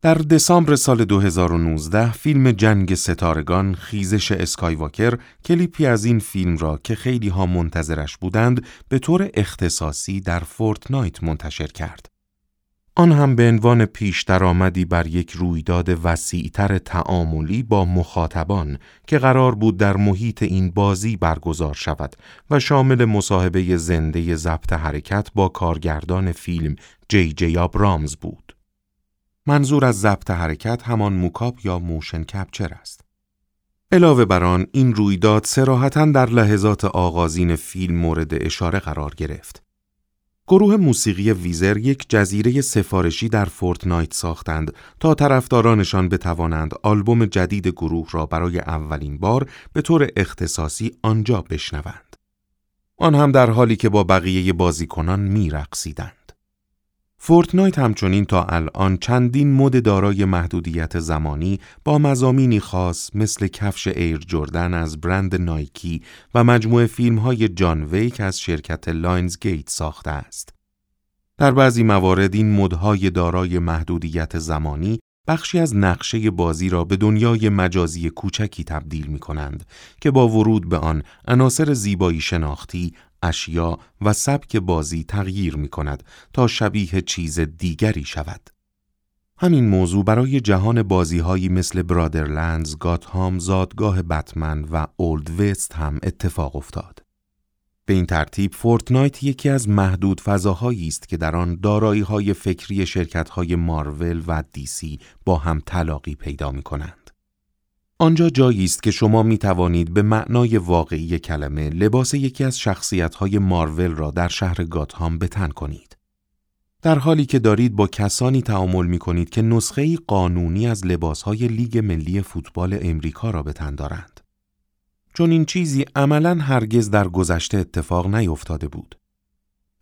در دسامبر سال 2019 فیلم جنگ ستارگان خیزش اسکایواکر کلیپی از این فیلم را که خیلی ها منتظرش بودند به طور اختصاصی در فورتنایت منتشر کرد. آن هم به عنوان پیش درآمدی بر یک رویداد وسیعتر تعاملی با مخاطبان که قرار بود در محیط این بازی برگزار شود و شامل مصاحبه زنده ضبط حرکت با کارگردان فیلم جی جی آبرامز بود. منظور از ضبط حرکت همان mocap یا motion capture است. علاوه بر آن این رویداد صراحتا در لحظات آغازین فیلم مورد اشاره قرار گرفت. گروه موسیقی ویزر یک جزیره سفارشی در فورتنایت ساختند تا طرفدارانشان بتوانند آلبوم جدید گروه را برای اولین بار به طور اختصاصی آنجا بشنوند. آن هم در حالی که با بقیه بازیکنان میرقصیدند. فورتنایت همچنین تا الان چندین مد دارای محدودیت زمانی با مضامینی خاص مثل کفش ایر جردن از برند نایکی و مجموعه فیلم های جان ویک از شرکت لاینز گیت ساخته است. در بعضی موارد این مدهای دارای محدودیت زمانی بخشی از نقشه بازی را به دنیای مجازی کوچکی تبدیل می کنند که با ورود به آن عناصر زیبایی شناختی، اشیا و سبک بازی تغییر می کند تا شبیه چیز دیگری شود. همین موضوع برای جهان بازی هایی مثل بوردرلندز، گاتهام، زادگاه بتمن و اولد وست هم اتفاق افتاد. به این ترتیب فورتنایت یکی از محدود فضاهایی است که در آن دارایی های فکری شرکت های مارول و دیسی با هم تلاقی پیدا می کنند. آنجا جایی است که شما می توانید به معنای واقعی کلمه لباس یکی از شخصیت‌های مارول را در شهر گاتهام بتن کنید. در حالی که دارید با کسانی تعامل می کنید که نسخه قانونی از لباسهای لیگ ملی فوتبال امریکا را به تن دارند. چون این چیزی عملا هرگز در گذشته اتفاق نیفتاده بود.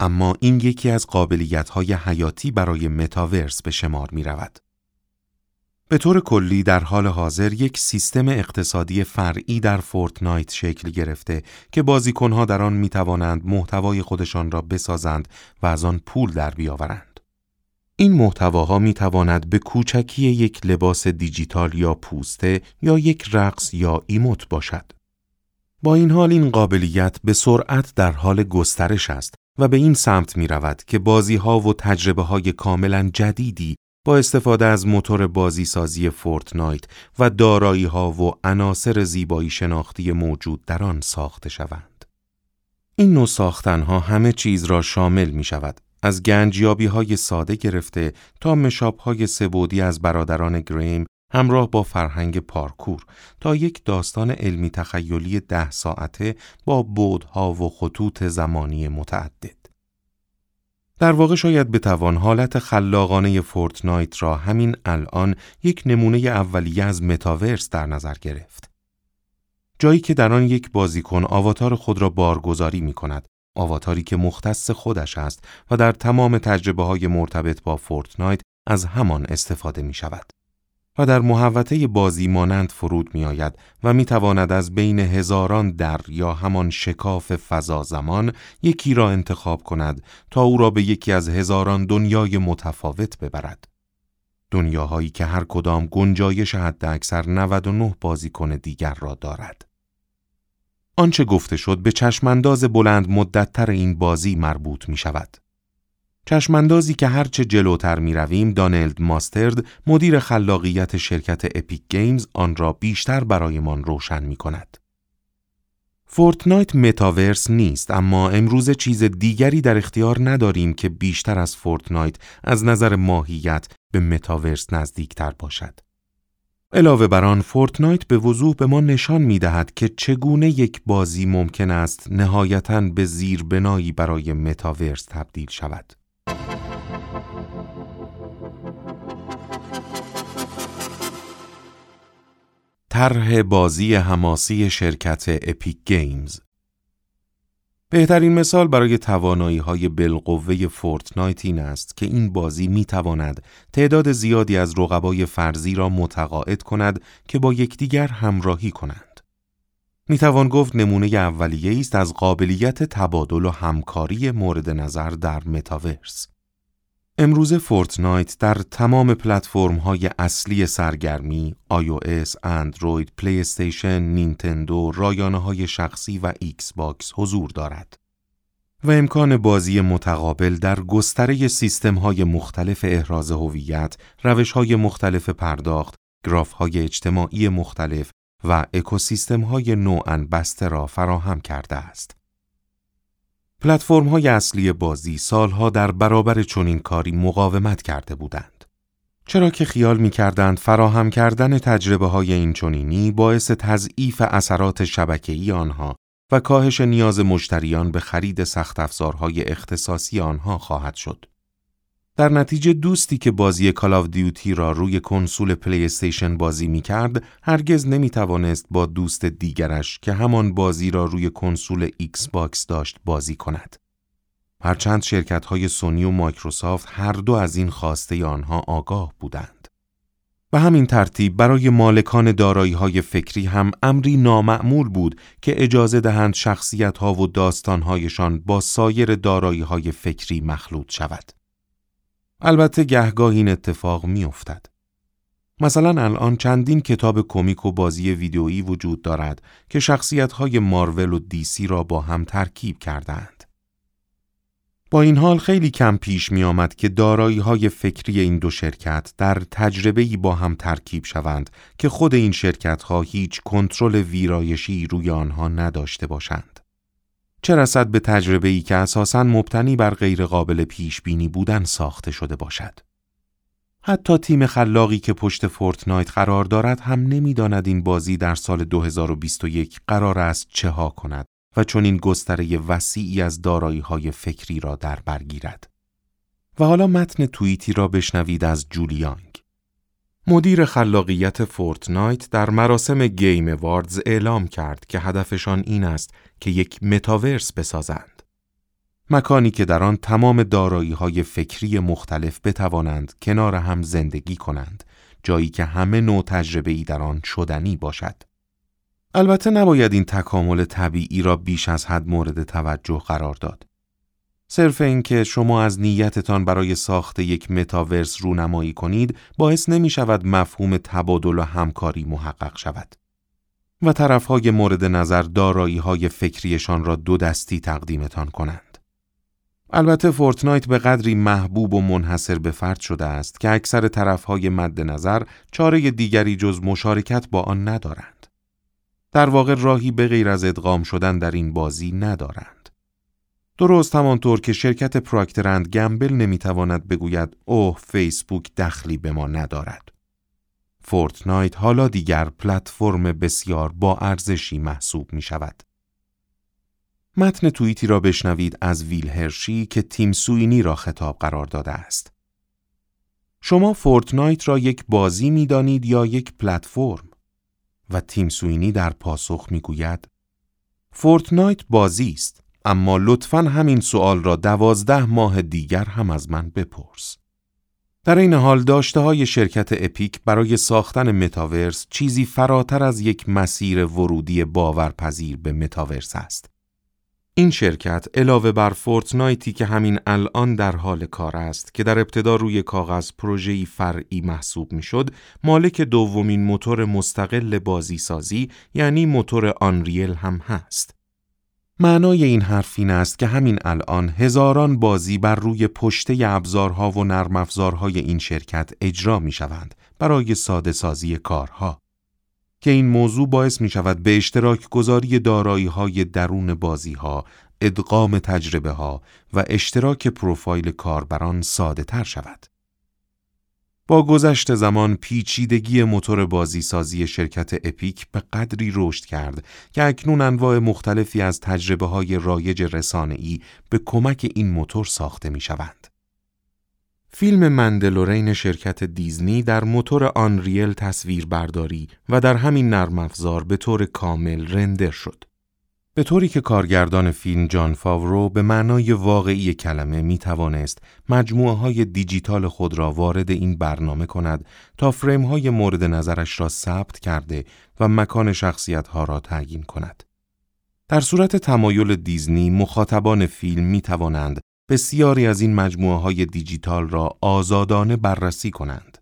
اما این یکی از قابلیت‌های حیاتی برای متاورس به شمار می رود. به طور کلی در حال حاضر یک سیستم اقتصادی فرعی در فورتنایت شکل گرفته که بازیکنها در آن می توانند محتوای خودشان را بسازند و از آن پول در بیاورند. این محتواها می تواند به کوچکی یک لباس دیجیتال یا پوسته یا یک رقص یا emote باشد. با این حال این قابلیت به سرعت در حال گسترش است و به این سمت می رود که بازی ها و تجربه های کاملا جدیدی با استفاده از موتور بازی سازی فورتنایت و دارایی ها و عناصر زیبایی شناختی موجود در آن ساخته شوند. این نوع ساختن ها همه چیز را شامل می شود. از گنجیابی های ساده گرفته تا مشاب های سبودی از برادران گریم همراه با فرهنگ پارکور تا یک داستان علمی تخیلی ده ساعته با بعدها و خطوط زمانی متعدد. در واقع شاید بتوان حالت خلاقانه فورتنایت را همین الان یک نمونه اولیه از متاورس در نظر گرفت. جایی که در آن یک بازیکن آواتار خود را بارگذاری می کند، آواتاری که مختص خودش است و در تمام تجربه های مرتبط با فورتنایت از همان استفاده می شود. و در محوطه بازی مانند فرود می آید و می تواند از بین هزاران در یا همان شکاف فضا زمان یکی را انتخاب کند تا او را به یکی از هزاران دنیای متفاوت ببرد. دنیاهایی که هر کدام گنجایش حد اکثر 99 بازیکن دیگر را دارد. آنچه گفته شد به چشمانداز بلند مدتتر این بازی مربوط می شود. چشماندازی که هرچه جلوتر می رویم دانلد ماسترد مدیر خلاقیت شرکت اپیک گیمز آن را بیشتر برایمان روشن می کند. فورتنایت متاورس نیست اما امروز چیز دیگری در اختیار نداریم که بیشتر از فورتنایت از نظر ماهیت به متاورس نزدیکتر باشد. علاوه بر آن فورتنایت به وضوح به ما نشان می دهد که چگونه یک بازی ممکن است نهایتاً به زیربنایی برای متاورس تبدیل شود. طرح بازی حماسی شرکت اپیک گیمز بهترین مثال برای توانایی های بالقوه فورتنایت این است که این بازی می تواند تعداد زیادی از رقبای فرضی را متقاعد کند که با یکدیگر همراهی کنند. می توان گفت نمونه اولیه است از قابلیت تبادل و همکاری مورد نظر در متاورس. امروز فورتنایت در تمام پلتفرم های اصلی سرگرمی iOS، اندروید، پلی استیشن، نینتندو، رایانه های شخصی و ایکس باکس حضور دارد. و امکان بازی متقابل در گستره سیستم های مختلف احراز هویت، روش های مختلف پرداخت، گراف های اجتماعی مختلف و اکوسیستم های نوعا بسته را فراهم کرده است. پلتفرم های اصلی بازی سالها در برابر چنین کاری مقاومت کرده بودند. چرا که خیال می کردند فراهم کردن تجربه های این چنینی باعث تضعیف اثرات شبکه‌ای آنها و کاهش نیاز مشتریان به خرید سخت افزارهای اختصاصی آنها خواهد شد. در نتیجه دوستی که بازی کال آف دیوتی را روی کنسول پلی استیشن بازی می کرد هرگز نمی توانست با دوست دیگرش که همان بازی را روی کنسول ایکس باکس داشت بازی کند. هرچند شرکت های سونی و مایکروسافت هر دو از این خواسته آنها آگاه بودند. به همین ترتیب برای مالکان دارایی های فکری هم امری نامعمول بود که اجازه دهند شخصیت ها و داستان هایشان با سایر دارایی های فکری مخلوط شود. البته گهگاه این اتفاق می افتد. مثلا الان چندین کتاب کمیک و بازی ویدیویی وجود دارد که شخصیت های مارول و دیسی را با هم ترکیب کردند. با این حال خیلی کم پیش می آمد که دارایی های فکری این دو شرکت در تجربه با هم ترکیب شوند که خود این شرکت ها هیچ کنترل ویرایشی روی آنها نداشته باشند. چه رسد به تجربه ای که اساساً مبتنی بر غیرقابل پیش بینی بودن ساخته شده باشد. حتی تیم خلاقی که پشت فورتنایت قرار دارد هم نمی‌داند این بازی در سال 2021 قرار است چه ها کند و چون این گستره وسیعی از دارایی های فکری را در برگیرد. و حالا متن توییتی را بشنوید از جو لیانگ. مدیر خلاقیت فورتنایت در مراسم گیم اواردز اعلام کرد که هدفشان این است که یک متاورس بسازند. مکانی که در آن تمام دارایی های فکری مختلف بتوانند کنار هم زندگی کنند، جایی که همه نوع تجربه ای در آن شدنی باشد. البته نباید این تکامل طبیعی را بیش از حد مورد توجه قرار داد. صرف اینکه شما از نیتتان برای ساخت یک متاورس رونمایی کنید باعث نمی شود مفهوم تبادل و همکاری محقق شود. و طرفهای مورد نظر دارایی های فکریشان را دو دستی تقدیمتان کنند. البته فورتنایت به قدری محبوب و منحصر به فرد شده است که اکثر طرفهای مد نظر چاره دیگری جز مشارکت با آن ندارند. در واقع راهی به غیر از ادغام شدن در این بازی ندارند. درست همانطور که شرکت پراکتر اند گمبل نمی‌تواند بگوید اوه فیسبوک دخلی به ما ندارد. فورتنایت حالا دیگر پلتفرم بسیار با ارزشی محسوب می شود. متن توییتی را بشنوید از ویل هرشی که تیم سوینی را خطاب قرار داده است. شما فورتنایت را یک بازی می دانید یا یک پلتفرم؟ و تیم سوینی در پاسخ می گوید فورتنایت بازی است اما لطفا همین سوال را دوازده ماه دیگر هم از من بپرس. در این حال داشته های شرکت اپیک برای ساختن متاورس چیزی فراتر از یک مسیر ورودی باورپذیر به متاورس است. این شرکت علاوه بر فورتنایتی که همین الان در حال کار است که در ابتدا روی کاغذ پروژه‌ای فرعی محسوب می‌شد، مالک دومین موتور مستقل بازیسازی یعنی موتور آنریل هم هست. معنای این حرف این است که همین الان هزاران بازی بر روی پشته ابزارها و نرم افزارهای این شرکت اجرا می شوند برای ساده سازی کارها که این موضوع باعث می شود به اشتراک گذاری دارایی های درون بازی ها، ادغام تجربه ها و اشتراک پروفایل کاربران ساده تر شود. با گذشت زمان پیچیدگی موتور بازیسازی شرکت اپیک به قدری رشد کرد که اکنون انواع مختلفی از تجربه های رایج رسانه‌ای به کمک این موتور ساخته می شوند. فیلم مندلورین شرکت دیزنی در موتور آنریل تصویر برداری و در همین نرم افزار به طور کامل رندر شد. به طوری که کارگردان فیلم جان فاورو به معنای واقعی کلمه می توانست مجموعه های دیجیتال خود را وارد این برنامه کند تا فریم های مورد نظرش را ثبت کرده و مکان شخصیت ها را تعیین کند. در صورت تمایل دیزنی مخاطبان فیلم می توانند بسیاری از این مجموعه های دیجیتال را آزادانه بررسی کنند.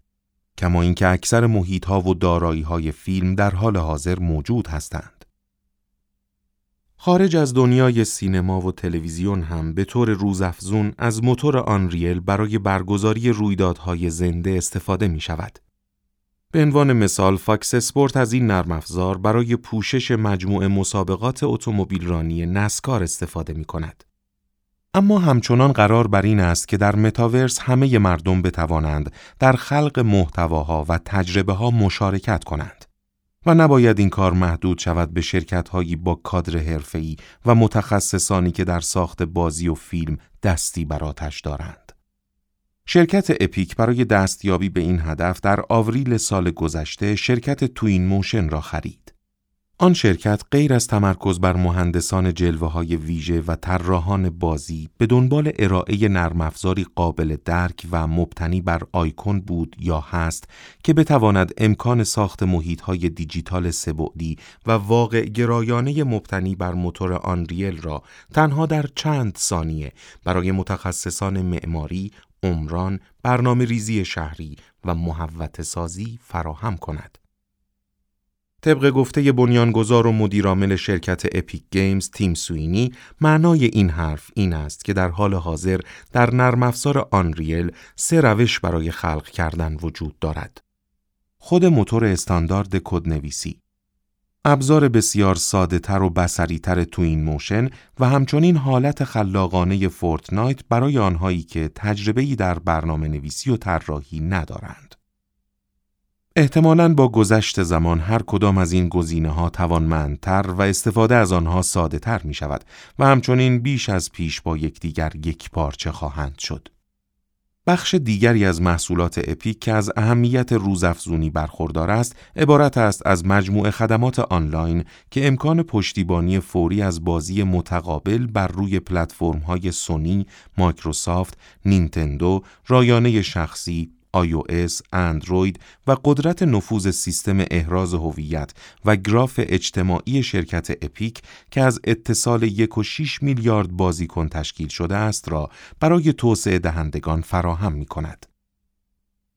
کما اینکه اکثر محیط ها و دارایی های فیلم در حال حاضر موجود هستند. خارج از دنیای سینما و تلویزیون هم به طور روزافزون از موتور آنریل برای برگزاری رویدادهای زنده استفاده می شود. به عنوان مثال فاکس اسپورت از این نرم افزار برای پوشش مجموعه مسابقات اتومبیل نسکار استفاده می کند. اما همچنان قرار بر این است که در متاورس همه مردم بتوانند در خلق محتواها و تجربه ها مشارکت کنند. و نباید این کار محدود شود به شرکت هایی با کادر حرفه‌ای و متخصصانی که در ساخت بازی و فیلم دستی بر آتش دارند. شرکت اپیک برای دستیابی به این هدف در آوریل سال گذشته شرکت توین موشن را خرید. آن شرکت غیر از تمرکز بر مهندسان جلوه های ویژه و طراحان بازی به دنبال ارائه نرم افزاری قابل درک و مبتنی بر آیکون بود یا هست که بتواند امکان ساخت محیط های دیجیتال سه‌بعدی و واقع گرایانه مبتنی بر موتور آنریل را تنها در چند ثانیه برای متخصصان معماری، عمران، برنامه ریزی شهری و محوطه سازی فراهم کند. طبق گفته بنیانگذار و مدیرعامل شرکت اپیک گیمز تیم سوینی معنای این حرف این است که در حال حاضر در نرم افزار آنریل سه روش برای خلق کردن وجود دارد. خود موتور استاندارد کدنویسی ابزار بسیار ساده تر و بصری تر توین موشن و همچنین حالت خلاقانه فورتنایت برای آنهایی که تجربه‌ای در برنامه نویسی و طراحی ندارند. احتمالاً با گذشت زمان هر کدام از این گزینه ها توانمندتر و استفاده از آنها ساده تر می شود و همچنین بیش از پیش با یکدیگر یک پارچه خواهند شد. بخش دیگری از محصولات اپیک که از اهمیت روزافزونی برخوردار است، عبارت است از مجموعه خدمات آنلاین که امکان پشتیبانی فوری از بازی متقابل بر روی پلتفرم‌های سونی، مایکروسافت، نینتندو، رایانه شخصی، iOS، اندروید و قدرت نفوذ سیستم احراز هویت و گراف اجتماعی شرکت اپیک که از اتصال 1.6 میلیارد بازیکن تشکیل شده است را برای توسعه دهندگان فراهم می کند.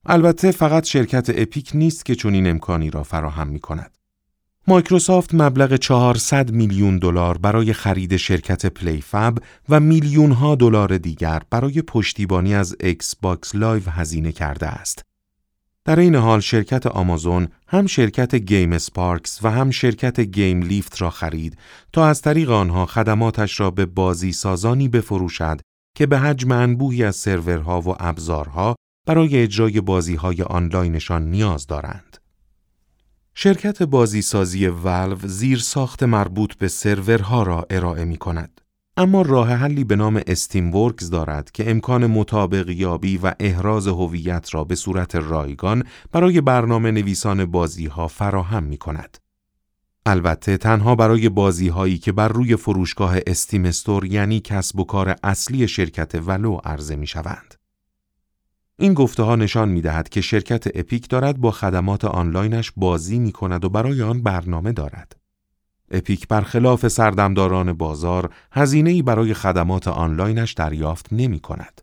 البته فقط شرکت اپیک نیست که چنین امکانی را فراهم می کند. مایکروسافت مبلغ 400 میلیون دلار برای خرید شرکت پلی فب و میلیون ها دلار دیگر برای پشتیبانی از ایکس باکس لایو هزینه کرده است. در این حال شرکت آمازون هم شرکت گیم سپارکس و هم شرکت گیم لیفت را خرید تا از طریق آنها خدماتش را به بازی سازانی بفروشد که به حجم انبوهی از سرورها و ابزارها برای اجرای بازی های آنلاینشان نیاز دارند. شرکت بازیسازی والو زیر ساخت مربوط به سرورها را ارائه می کند. اما راه حلی به نام استیم ورکز دارد که امکان رقیب یابی و احراز هویت را به صورت رایگان برای برنامه نویسان بازی ها فراهم می کند. البته تنها برای بازی هایی که بر روی فروشگاه استیم استور یعنی کسب و کار اصلی شرکت ولو عرضه می شوند. این گفته ها نشان می دهد که شرکت اپیک دارد با خدمات آنلاینش بازی می کند و برای آن برنامه دارد. اپیک برخلاف سردمداران بازار هزینه‌ای برای خدمات آنلاینش دریافت نمی کند.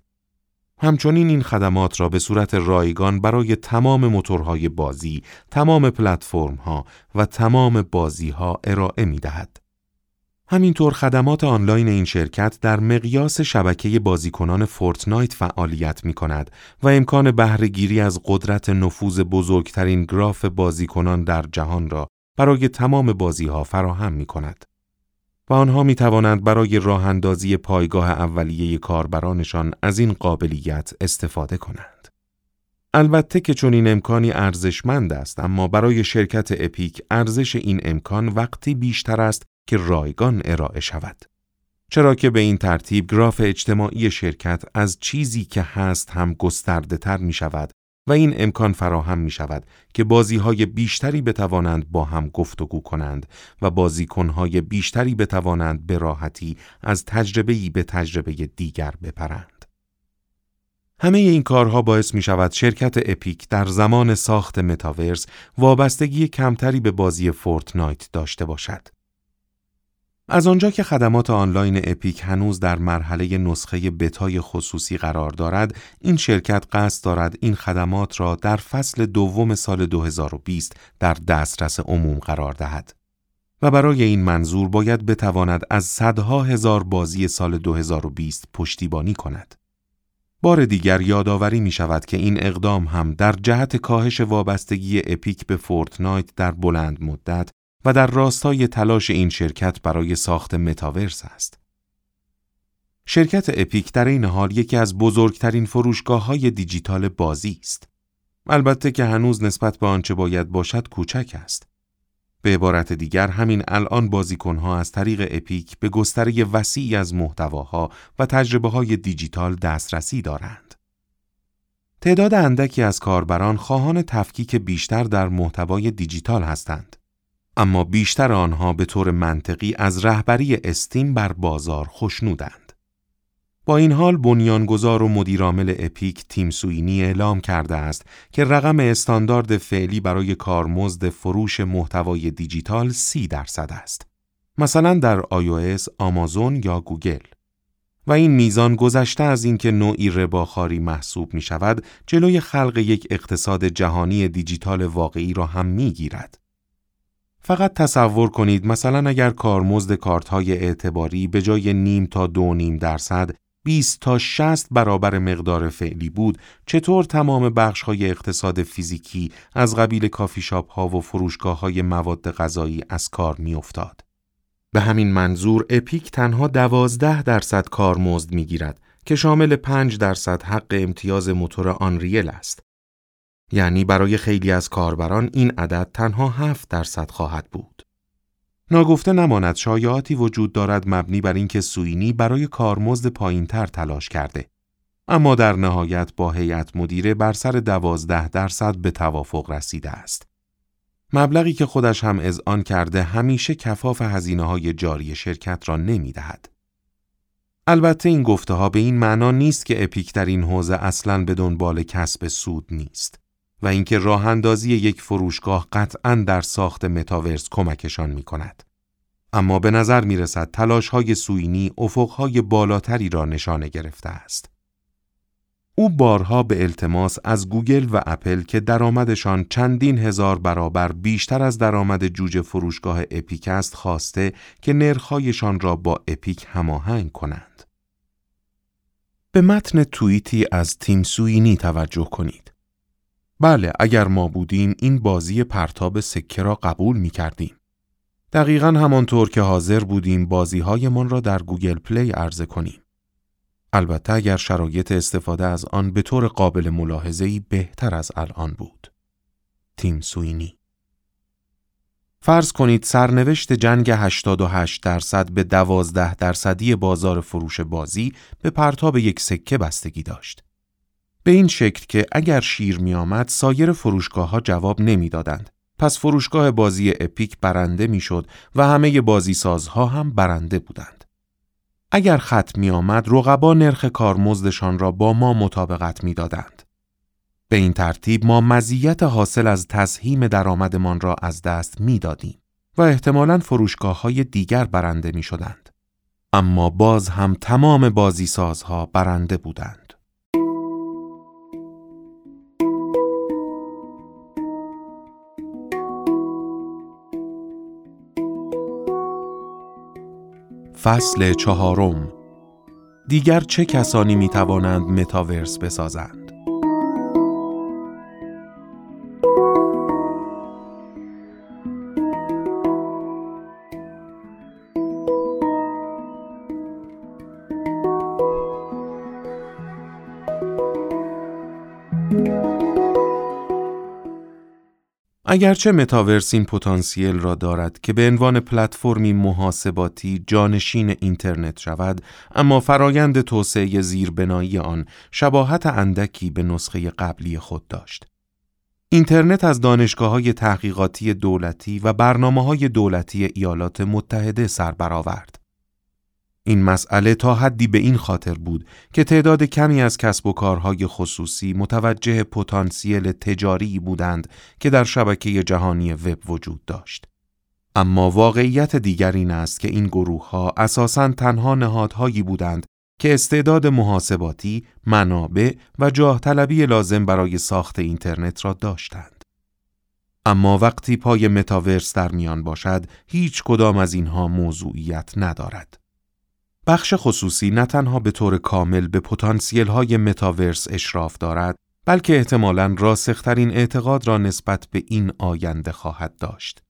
همچنین این خدمات را به صورت رایگان برای تمام موتورهای بازی، تمام پلتفرم‌ها و تمام بازی‌ها ارائه می دهد. همینطور خدمات آنلاین این شرکت در مقیاس شبکه بازیکنان فورتنایت فعالیت می کند و امکان بهرهگیری از قدرت نفوذ بزرگترین گراف بازیکنان در جهان را برای تمام بازی ها فراهم می کند. و آنها می توانند برای راه اندازی پایگاه اولیه کاربرانشان از این قابلیت استفاده کنند. البته که چون این امکانی ارزشمند است اما برای شرکت اپیک ارزش این امکان وقتی بیشتر است که رایگان ارائه شود. چرا که به این ترتیب گراف اجتماعی شرکت از چیزی که هست هم گسترده تر می شود و این امکان فراهم می شود که بازی های بیشتری بتوانند با هم گفتگو کنند و بازیکنهای بیشتری بتوانند به راحتی از تجربه‌ای به تجربه دیگر بپرند. همه این کارها باعث می شود شرکت اپیک در زمان ساخت متاورس وابستگی کمتری به بازی فورتنایت داشته باشد. از آنجا که خدمات آنلاین اپیک هنوز در مرحله نسخه بتای خصوصی قرار دارد، این شرکت قصد دارد این خدمات را در فصل دوم سال 2020 در دسترس عموم قرار دهد. و برای این منظور باید بتواند از صدها هزار بازی سال 2020 پشتیبانی کند. بار دیگر یادآوری می شود که این اقدام هم در جهت کاهش وابستگی اپیک به فورتنایت در بلند مدت و در راستای تلاش این شرکت برای ساخت متاورس است. شرکت اپیک در این حال یکی از بزرگترین فروشگاه های دیجیتال بازی است. البته که هنوز نسبت به آنچه باید باشد کوچک است. به عبارت دیگر همین الان بازیکنها از طریق اپیک به گستره وسیعی از محتواها و تجربه های دیجیتال دسترسی دارند. تعداد اندکی از کاربران خواهان تفکیک بیشتر در محتوای دیجیتال هستند. اما بیشتر آنها به طور منطقی از رهبری استیم بر بازار خوشنودند. با این حال بنیانگذار و مدیرعامل اپیک تیم سوینی اعلام کرده است که رقم استاندارد فعلی برای کارمزد فروش محتوای دیجیتال سی درصد است. مثلا در iOS، آمازون یا گوگل. و این میزان گذشته از اینکه نوعی رباخواری محسوب می شود، جلوی خلق یک اقتصاد جهانی دیجیتال واقعی را هم می گیرد. فقط تصور کنید مثلا اگر کارمزد کارت های اعتباری به جای نیم تا دو نیم درصد 20 تا 60 برابر مقدار فعلی بود چطور تمام بخش های اقتصاد فیزیکی از قبیل کافی شاپ ها و فروشگاه های مواد غذایی از کار میافتاد. به همین منظور اپیک تنها دوازده درصد کارمزد می‌گیرد که شامل 5 درصد حق امتیاز موتور آنریل است. یعنی برای خیلی از کاربران این عدد تنها 7 درصد خواهد بود. ناگفته نماند شایعاتی وجود دارد مبنی بر اینکه سوینی برای کارمزد پایینتر تلاش کرده. اما در نهایت با هیئت مدیره بر سر دوازده درصد به توافق رسیده است. مبلغی که خودش هم اذعان کرده همیشه کفاف هزینه های جاری شرکت را نمی دهد. البته این گفته ها به این معنا نیست که اپیک در این حوزه اصلا به دنبال کسب سود نیست و اینکه راه اندازی یک فروشگاه قطعا در ساخت متاورس کمکشان می کند. اما به نظر می رسد تلاش های سوینی افق های بالاتری را نشانه گرفته است. او بارها به التماس از گوگل و اپل که درآمدشان چندین هزار برابر بیشتر از درآمد جوجه فروشگاه اپیک است خواسته که نرخهایشان را با اپیک هماهنگ کنند. به متن توییتی از تیم سوینی توجه کنید. بله اگر ما بودیم این بازی پرتاب سکه را قبول می کردیم. دقیقا همانطور که حاضر بودیم بازی هایمان را در گوگل پلی عرضه کنیم. البته اگر شرایط استفاده از آن به طور قابل ملاحظه‌ای بهتر از الان بود. تیم سوینی فرض کنید سرنوشت جنگ 88 درصد به 12 درصدی بازار فروش بازی به پرتاب یک سکه بستگی داشت. به این شکل که اگر شیر می آمد سایر فروشگاه ها جواب نمی‌دادند. پس فروشگاه بازی اپیک برنده می‌شد و همه بازی سازها هم برنده بودند. اگر خط می آمد رقبا نرخ کارمزدشان را با ما مطابقت می دادند. به این ترتیب ما مزیت حاصل از تسهیم درآمدمان را از دست می دادیم و احتمالاً فروشگاه های دیگر برنده می شدند. اما باز هم تمام بازی سازها برنده بودند. فصل چهارم دیگر چه کسانی می توانند متاورس بسازند؟ اگرچه متاورس این پتانسیل را دارد که به عنوان پلتفرمی محاسباتی جانشین اینترنت شود اما فرایند توسعه زیربنایی آن شباهت اندکی به نسخه قبلی خود داشت. اینترنت از دانشگاه های تحقیقاتی دولتی و برنامه های دولتی ایالات متحده سر برآورد. این مسئله تا حدی به این خاطر بود که تعداد کمی از کسب و کارهای خصوصی متوجه پتانسیل تجاری بودند که در شبکه جهانی وب وجود داشت. اما واقعیت دیگر این است که این گروه ها اساساً تنها نهادهایی بودند که استعداد محاسباتی، منابع و جاه طلبی لازم برای ساخت اینترنت را داشتند. اما وقتی پای متاورس در میان باشد، هیچ کدام از اینها موضوعیت ندارد. بخش خصوصی نه تنها به طور کامل به پتانسیل های متاورس اشراف دارد بلکه احتمالاً راسخترین اعتقاد را نسبت به این آینده خواهد داشت.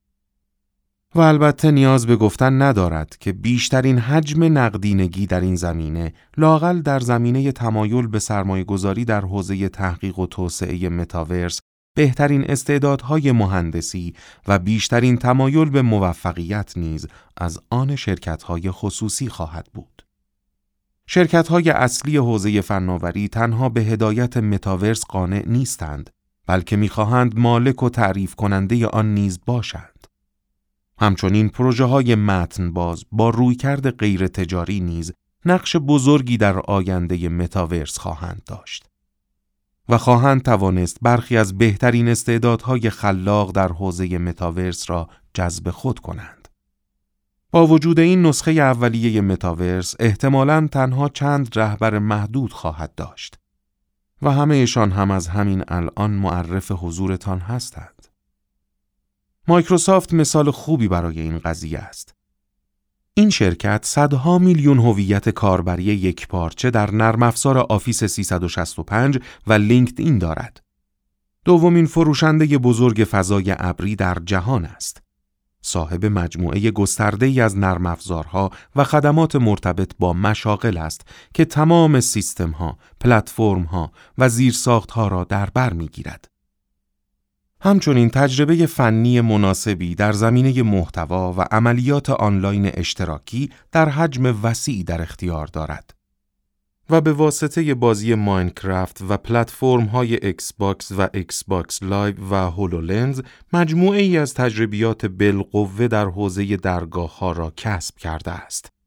و البته نیاز به گفتن ندارد که بیشترین حجم نقدینگی در این زمینه لاقل در زمینه تمایل به سرمایه گذاری در حوزه تحقیق و توسعه متاورس بهترین استعدادهای مهندسی و بیشترین تمایل به موفقیت نیز از آن شرکتهای خصوصی خواهد بود. شرکتهای اصلی حوزه فناوری تنها به هدایت متاورس قانع نیستند بلکه می‌خواهند مالک و تعریف کننده آن نیز باشند. همچنین پروژه های متن باز با رویکرد غیر تجاری نیز نقش بزرگی در آینده متاورس خواهند داشت. و خواهند توانست برخی از بهترین استعدادهای خلاق در حوزه متاورس را جذب خود کنند. با وجود این نسخه اولیه متاورس احتمالاً تنها چند رهبر محدود خواهد داشت و همهشان هم از همین الان معرف حضورتان هستند. مایکروسافت مثال خوبی برای این قضیه است. این شرکت صدها میلیون هویت کاربری یک پارچه در نرم افزار آفیس 365 و لینکدین دارد. دومین فروشنده بزرگ فضای ابری در جهان است. صاحب مجموعه گسترده ای از نرم افزارها و خدمات مرتبط با مشاغل است که تمام سیستم ها، پلتفرم ها و زیرساخت ها را در بر می‌گیرد. همچنین تجربه فنی مناسبی در زمینه محتوا و عملیات آنلاین اشتراکی در حجم وسیعی در اختیار دارد. و به واسطه بازی ماینکرافت و پلتفرم های ایکس باکس و ایکس باکس لایو و هولولنز مجموعه ای از تجربیات بالقوه در حوزه درگاه ها را کسب کرده است.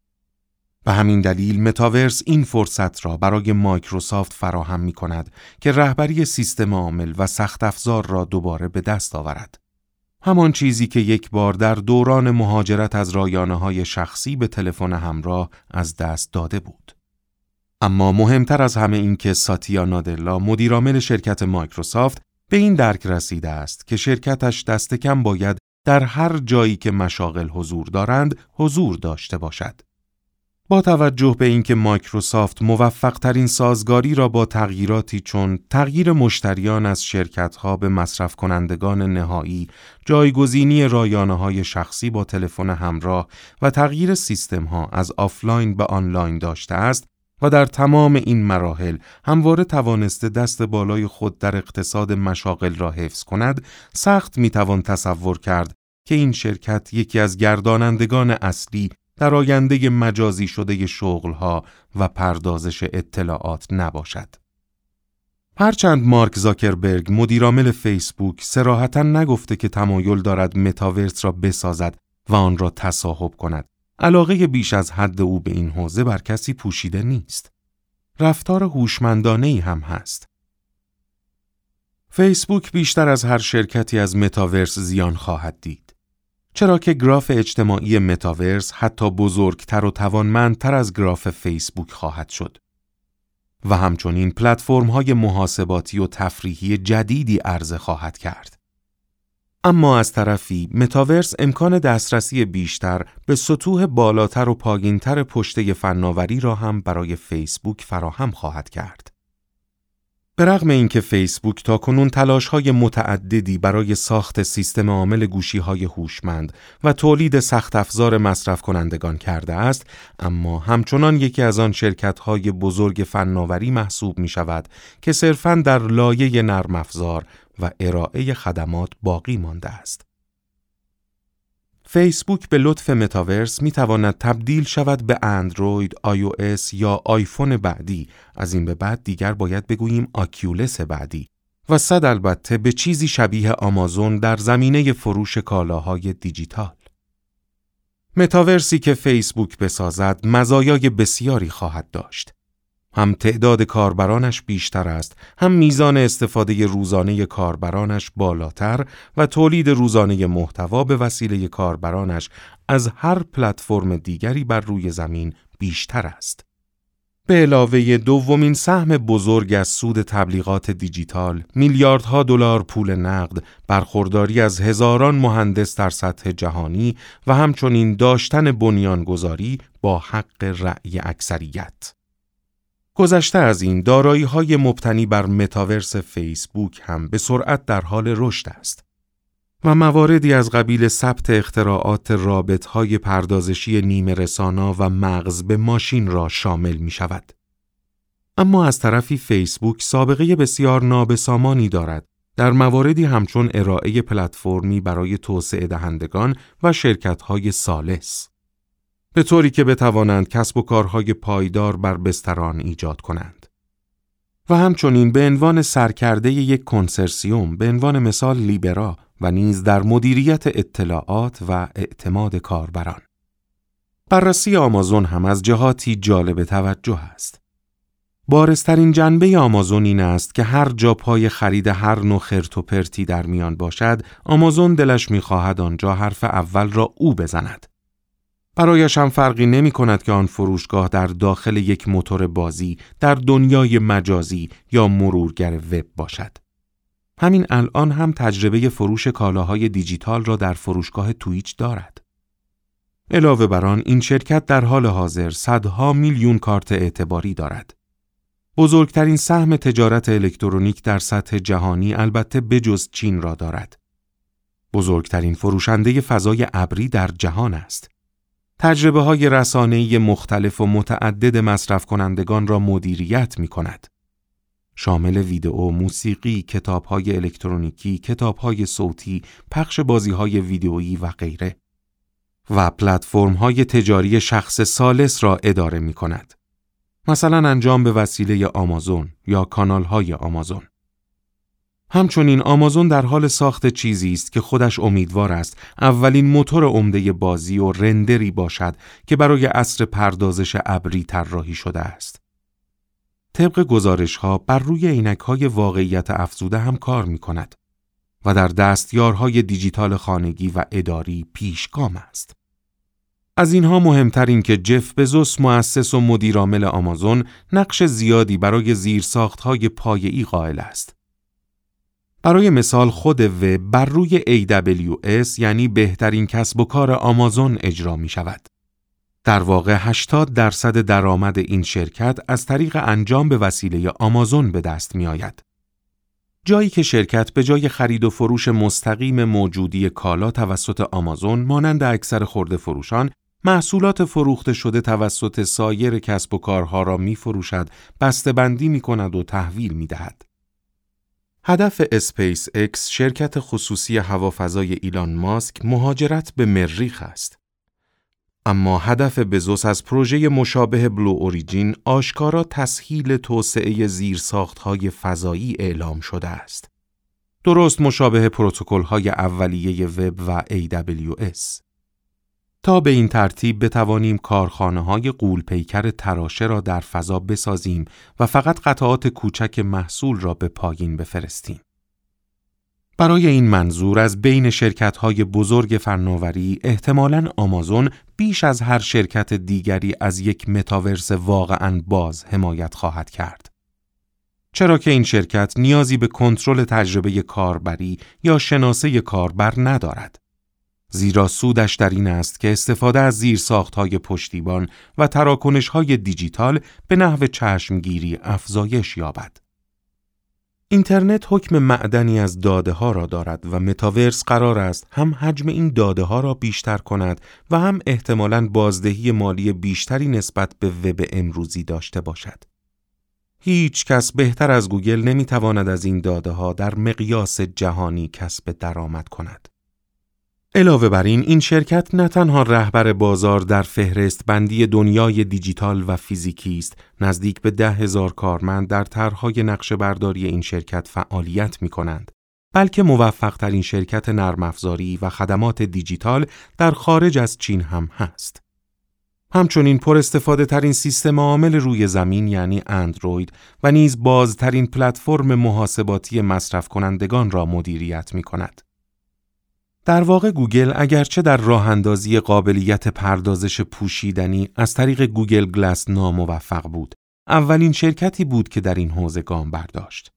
به همین دلیل متاورس این فرصت را برای مایکروسافت فراهم می کند که رهبری سیستم عامل و سخت افزار را دوباره به دست آورد. همان چیزی که یک بار در دوران مهاجرت از رایانه های شخصی به تلفن همراه از دست داده بود. اما مهمتر از همه این که ساتیا نادلا مدیرعامل شرکت مایکروسافت به این درک رسیده است که شرکتش دست کم باید در هر جایی که مشاغل حضور دارند حضور داشته باشد. با توجه به اینکه مایکروسافت موفق ترین سازگاری را با تغییراتی چون تغییر مشتریان از شرکتها به مصرف کنندگان نهایی، جایگزینی رایانه های شخصی با تلفن همراه و تغییر سیستم ها از آفلاین به آنلاین داشته است، و در تمام این مراحل همواره توانسته دست بالای خود در اقتصاد مشاغل را حفظ کند، سخت می‌توان تصور کرد که این شرکت یکی از گردانندگان اصلی در آینده مجازی شده شغلها و پردازش اطلاعات نباشد. هرچند مارک زاکربرگ مدیرعامل فیسبوک سراحتا نگفته که تمایل دارد متاورس را بسازد و آن را تصاحب کند علاقه بیش از حد او به این حوزه بر کسی پوشیده نیست. رفتار هوشمندانه ای هم هست. فیسبوک بیشتر از هر شرکتی از متاورس زیان خواهد دید. چرا که گراف اجتماعی متاورس حتی بزرگتر و توانمندتر از گراف فیسبوک خواهد شد. و همچنین پلتفرم های محاسباتی و تفریحی جدیدی عرضه خواهد کرد. اما از طرفی متاورس امکان دسترسی بیشتر به سطوح بالاتر و پایین‌تر پشته فناوری را هم برای فیسبوک فراهم خواهد کرد. به رغم اینکه فیسبوک تا کنون تلاش های متعددی برای ساخت سیستم عامل گوشی های هوشمند و تولید سخت افزار مصرف کنندگان کرده است، اما همچنان یکی از آن شرکت های بزرگ فناوری محسوب می شود که صرفاً در لایه نرم افزار و ارائه خدمات باقی مانده است. فیسبوک به لطف متاورس می تواند تبدیل شود به اندروید، آی یا آیفون بعدی از این به بعد دیگر باید بگوییم آکیولس بعدی و صد البته به چیزی شبیه آمازون در زمینه فروش کالاهای دیجیتال. متاورسی که فیسبوک بسازد مزایای بسیاری خواهد داشت. هم تعداد کاربرانش بیشتر است، هم میزان استفاده روزانه کاربرانش بالاتر و تولید روزانه محتوا به وسیله کاربرانش از هر پلتفرم دیگری بر روی زمین بیشتر است. به علاوه دومین سهم بزرگ از سود تبلیغات دیجیتال، میلیاردها دلار پول نقد، برخورداری از هزاران مهندس در سطح جهانی و همچنین داشتن بنیانگذاری با حق رأی اکثریت. گذشته از این دارایی های مبتنی بر متاورس فیسبوک هم به سرعت در حال رشد است و مواردی از قبیل ثبت اختراعات رابط های پردازشی نیمه رسانا و مغز به ماشین را شامل می شود. اما از طرفی فیسبوک سابقه بسیار نابسامانی دارد در مواردی همچون ارائه پلتفرمی برای توسعه دهندگان و شرکت های سالس. به طوری که بتوانند کسب و کارهای پایدار بر بستران ایجاد کنند. و همچنین به عنوان سرکرده یک کنسرسیوم به عنوان مثال لیبرا و نیز در مدیریت اطلاعات و اعتماد کاربران. بررسی آمازون هم از جهاتی جالب توجه است. بارسترین جنبه آمازون این است که هر جا پای خرید هر نوع خرت و پرتی در میان باشد، آمازون دلش می‌خواهد آنجا حرف اول را او بزند. برایش هم فرقی نمی کند که آن فروشگاه در داخل یک موتور بازی در دنیای مجازی یا مرورگر وب باشد. همین الان هم تجربه فروش کالاهای دیجیتال را در فروشگاه تویچ دارد. علاوه بر آن این شرکت در حال حاضر صدها میلیون کارت اعتباری دارد. بزرگترین سهم تجارت الکترونیک در سطح جهانی البته بجز چین را دارد. بزرگترین فروشنده فضای ابری در جهان است. تجربه های مختلف و متعدد مصرف کنندگان را مدیریت می کند. شامل ویدئو، موسیقی، کتاب های الکترونیکی، کتاب های صوتی، پخش بازی های ویدئویی و غیره. و پلتفرم های تجاری شخص سالس را اداره می کند. مثلا انجام به وسیله آمازون یا کانال های آمازون. همچنین آمازون در حال ساخت چیزی است که خودش امیدوار است اولین موتور عمده بازی و رندری باشد که برای عصر پردازش ابری طراحی شده است. طبق گزارش ها بر روی عینک های واقعیت افزوده هم کار می کند و در دستیارهای دیجیتال خانگی و اداری پیشگام است. از اینها مهمتر این که جف بزوس مؤسس و مدیرعامل آمازون نقش زیادی برای زیرساختهای پایه‌ای قائل است. برای مثال خود و بر روی AWS یعنی بهترین کسب و کار آمازون اجرا می شود. در واقع 80 درصد درآمد این شرکت از طریق انجام به وسیله آمازون به دست می آید. جایی که شرکت به جای خرید و فروش مستقیم موجودی کالا توسط آمازون مانند اکثر خرده فروشان محصولات فروخته شده توسط سایر کسب و کارها را می فروشد، بندی می کند و تحویل می دهد. هدف اسپیس اکس شرکت خصوصی هوافضای ایلان ماسک مهاجرت به مریخ است. اما هدف بزوس از پروژه مشابه بلو اوریجین آشکارا تسهیل توسعه زیرساختهای فضایی اعلام شده است. درست مشابه های اولیه وب و AWS. تا به این ترتیب بتوانیم کارخانه های قول پیکر تراشه را در فضا بسازیم و فقط قطعات کوچک محصول را به پایین بفرستیم. برای این منظور از بین شرکت های بزرگ فناوری احتمالاً آمازون بیش از هر شرکت دیگری از یک متاورس واقعا باز حمایت خواهد کرد. چرا که این شرکت نیازی به کنترل تجربه کاربری یا شناسه کاربر ندارد. زیرا سودش در این است که استفاده از های پشتیبان و های دیجیتال به نحو چشمگیری افزایش یابد. اینترنت حکم معدنی از داده ها را دارد و متاورس قرار است هم حجم این داده ها را بیشتر کند و هم احتمالاً بازدهی مالی بیشتری نسبت به وب امروزی داشته باشد. هیچ کس بهتر از گوگل نمی تواند از این داده ها در مقیاس جهانی کسب درآمد کند. علاوه بر این این شرکت نه تنها رهبر بازار در فهرست بندی دنیای دیجیتال و فیزیکی است نزدیک به ده هزار کارمند در طرحهای نقشه برداری این شرکت فعالیت می کنند بلکه موفق ترین شرکت نرم افزاری و خدمات دیجیتال در خارج از چین هم هست همچنین پر استفاده ترین سیستم عامل روی زمین یعنی اندروید و نیز بازترین پلتفرم محاسباتی مصرف کنندگان را مدیریت می کند. در واقع گوگل اگرچه در راه اندازی قابلیت پردازش پوشیدنی از طریق گوگل گلس ناموفق بود، اولین شرکتی بود که در این حوزه گام برداشت.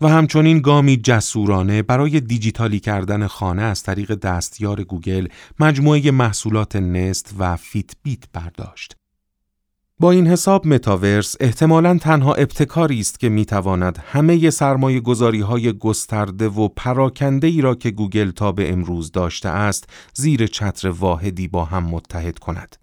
و همچنین گامی جسورانه برای دیجیتالی کردن خانه از طریق دستیار گوگل مجموعه محصولات نست و فیت بیت برداشت. با این حساب متاورس احتمالاً تنها ابتکاری است که می‌تواند همه سرمایه گذاری های گسترده و پراکنده ای را که گوگل تا به امروز داشته است زیر چتر واحدی با هم متحد کند.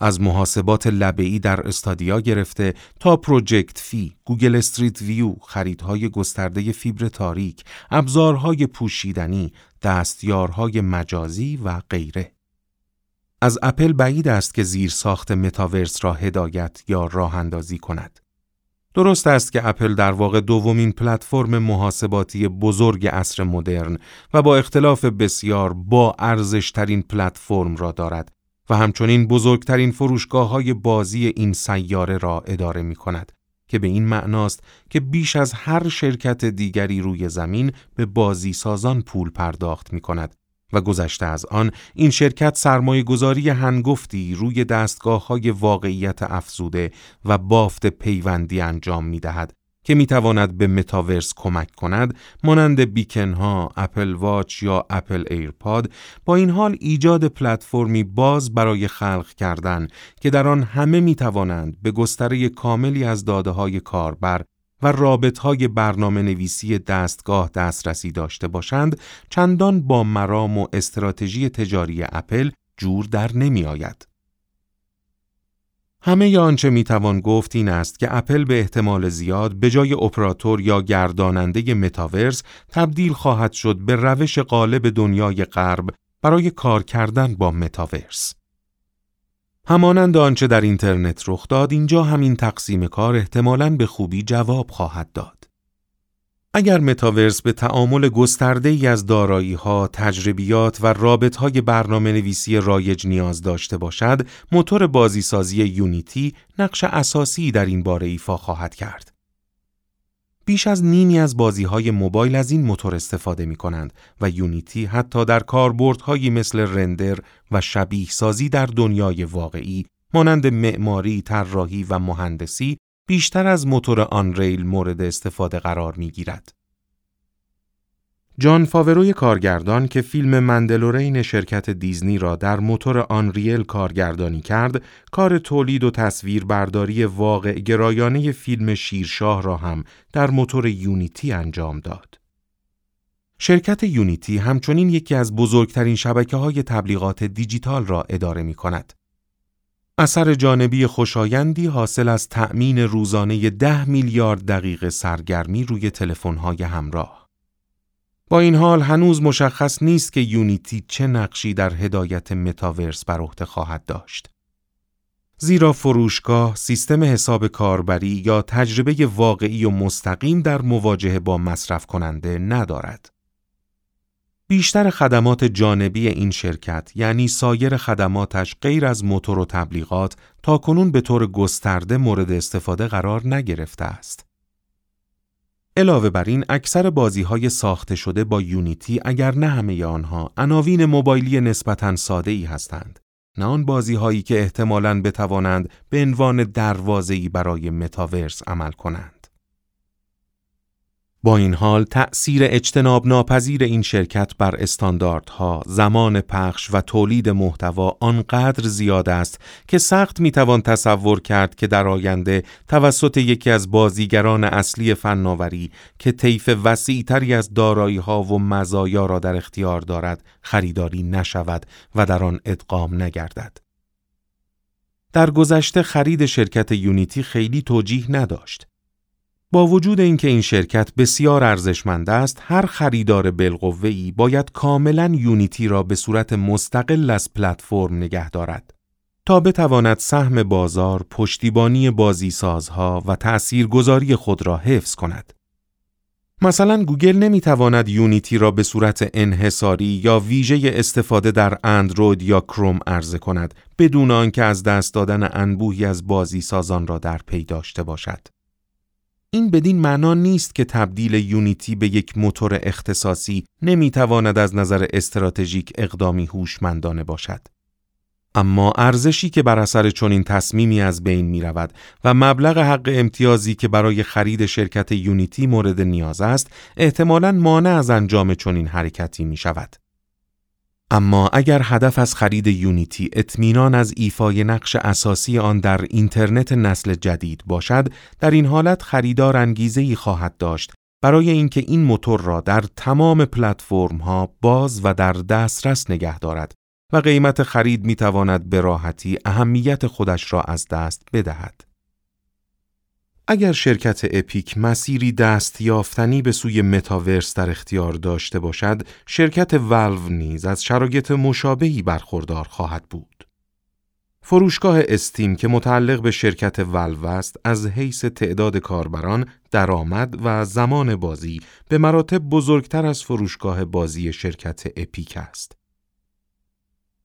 از محاسبات لبه‌ای در استادیا گرفته تا Project Fi، گوگل استریت ویو، خریدهای گسترده فیبر تاریک، ابزارهای پوشیدنی، دستیارهای مجازی و غیره. از اپل بعید است که زیر ساخت متاورس را هدایت یا راه اندازی کند. درست است که اپل در واقع دومین پلتفرم محاسباتی بزرگ عصر مدرن و با اختلاف بسیار با ارزشترین پلتفرم را دارد و همچنین بزرگترین فروشگاه های بازی این سیاره را اداره می کند که به این معناست که بیش از هر شرکت دیگری روی زمین به بازی سازان پول پرداخت می کند و گذشته از آن این شرکت سرمایه گذاری هنگفتی روی دستگاه های واقعیت افزوده و بافت پیوندی انجام می دهد که می‌تواند به متاورس کمک کند مانند beacon ها، اپل واچ یا اپل ایرپاد. با این حال ایجاد پلتفرمی باز برای خلق کردن که در آن همه می توانند به گستره کاملی از داده های کاربر و رابط های برنامه نویسی دستگاه دسترسی داشته باشند چندان با مرام و استراتژی تجاری اپل جور در نمی آید. همه آنچه می توان گفت این است که اپل به احتمال زیاد به جای اپراتور یا گرداننده متاورس تبدیل خواهد شد به روش غالب دنیای غرب برای کار کردن با متاورس. همانند آنچه در اینترنت رخ داد اینجا همین تقسیم کار احتمالاً به خوبی جواب خواهد داد. اگر متاورس به تعامل گسترده ای از دارایی ها، تجربیات و رابط های برنامه نویسی رایج نیاز داشته باشد، موتور بازیسازی یونیتی نقش اساسی در این باره ایفا خواهد کرد. بیش از نیمی از بازی های موبایل از این موتور استفاده می کنند و یونیتی حتی در کاربردهایی مثل رندر و شبیه سازی در دنیای واقعی مانند معماری، طراحی و مهندسی بیشتر از موتور آنریل مورد استفاده قرار می گیرد. جان فاوروی کارگردان که فیلم مندلورین شرکت دیزنی را در موتور آنریل کارگردانی کرد، کار تولید و تصویربرداری واقع گرایانه فیلم شیرشاه را هم در موتور یونیتی انجام داد. شرکت یونیتی همچنین یکی از بزرگترین شبکه های تبلیغات دیجیتال را اداره می کند. اثر جانبی خوشایندی حاصل از تأمین روزانه ده میلیارد دقیقه سرگرمی روی تلفن‌های همراه. با این حال هنوز مشخص نیست که یونیتی چه نقشی در هدایت متاورس بر عهده خواهد داشت. زیرا فروشگاه، سیستم حساب کاربری یا تجربه واقعی و مستقیم در مواجهه با مصرف کننده ندارد. بیشتر خدمات جانبی این شرکت یعنی سایر خدماتش غیر از موتور و تبلیغات تا کنون به طور گسترده مورد استفاده قرار نگرفته است. علاوه بر این اکثر بازی های ساخته شده با یونیتی اگر نه همه آنها عناوین موبایلی نسبتا ساده ای هستند. نه آن بازی هایی که احتمالاً بتوانند به عنوان دروازه‌ای برای متاورس عمل کنند. با این حال تأثیر اجتناب ناپذیر این شرکت بر استانداردها، زمان پخش و تولید محتوا آنقدر زیاد است که سخت می‌توان تصور کرد که در آینده توسط یکی از بازیگران اصلی فناوری که طیف وسیعتری از دارایی ها و مزایا را در اختیار دارد خریداری نشود و در آن ادغام نگردد. در گذشته خرید شرکت یونیتی خیلی توجیه نداشت. با وجود اینکه این شرکت بسیار ارزشمند است، هر خریدار بالقوه‌ای باید کاملا یونیتی را به صورت مستقل از پلتفرم نگه دارد تا بتواند سهم بازار، پشتیبانی بازیسازها و تأثیرگذاری خود را حفظ کند. مثلا گوگل نمی‌تواند یونیتی را به صورت انحصاری یا ویژه استفاده در اندروید یا کروم عرضه کند بدون آنکه از دست دادن انبوهی از بازی سازان را در پی داشته باشد. این بدین معنا نیست که تبدیل یونیتی به یک موتور اختصاصی نمی‌تواند از نظر استراتژیک اقدامی هوشمندانه باشد. اما ارزشی که بر اثر چنین تصمیمی از بین می رود و مبلغ حق امتیازی که برای خرید شرکت یونیتی مورد نیاز است احتمالاً مانع از انجام چنین حرکتی می شود. اما اگر هدف از خرید یونیتی اطمینان از ایفای نقش اساسی آن در اینترنت نسل جدید باشد در این حالت خریدار انگیزه ای خواهد داشت برای اینکه این موتور را در تمام پلتفرم ها باز و در دسترس نگه دارد و قیمت خرید می تواند به راحتی اهمیت خودش را از دست بدهد. اگر شرکت اپیک مسیری دست یافتنی به سوی متاورس در اختیار داشته باشد، شرکت ولو نیز از شرایط مشابهی برخوردار خواهد بود. فروشگاه استیم که متعلق به شرکت ولو است از حیث تعداد کاربران، درآمد و زمان بازی به مراتب بزرگتر از فروشگاه بازی شرکت اپیک است.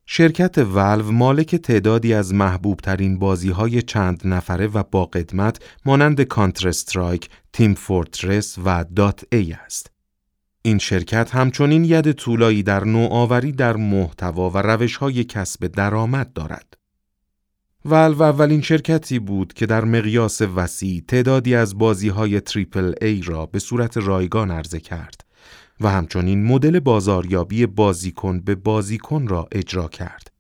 شرکت ولو مالک تعدادی از محبوب ترین بازی های چند نفره و با قدمت مانند کانتر استرایک، تیم فورترس و Dota است. این شرکت همچنین ید طولایی در نوآوری در محتوا و روش های کسب درآمد دارد. ولو اولین شرکتی بود که در مقیاس وسیع تعدادی از بازی های تریپل ای را به صورت رایگان عرضه کرد و همچنین مدل بازاریابی بازیکن به بازیکن را اجرا کرد.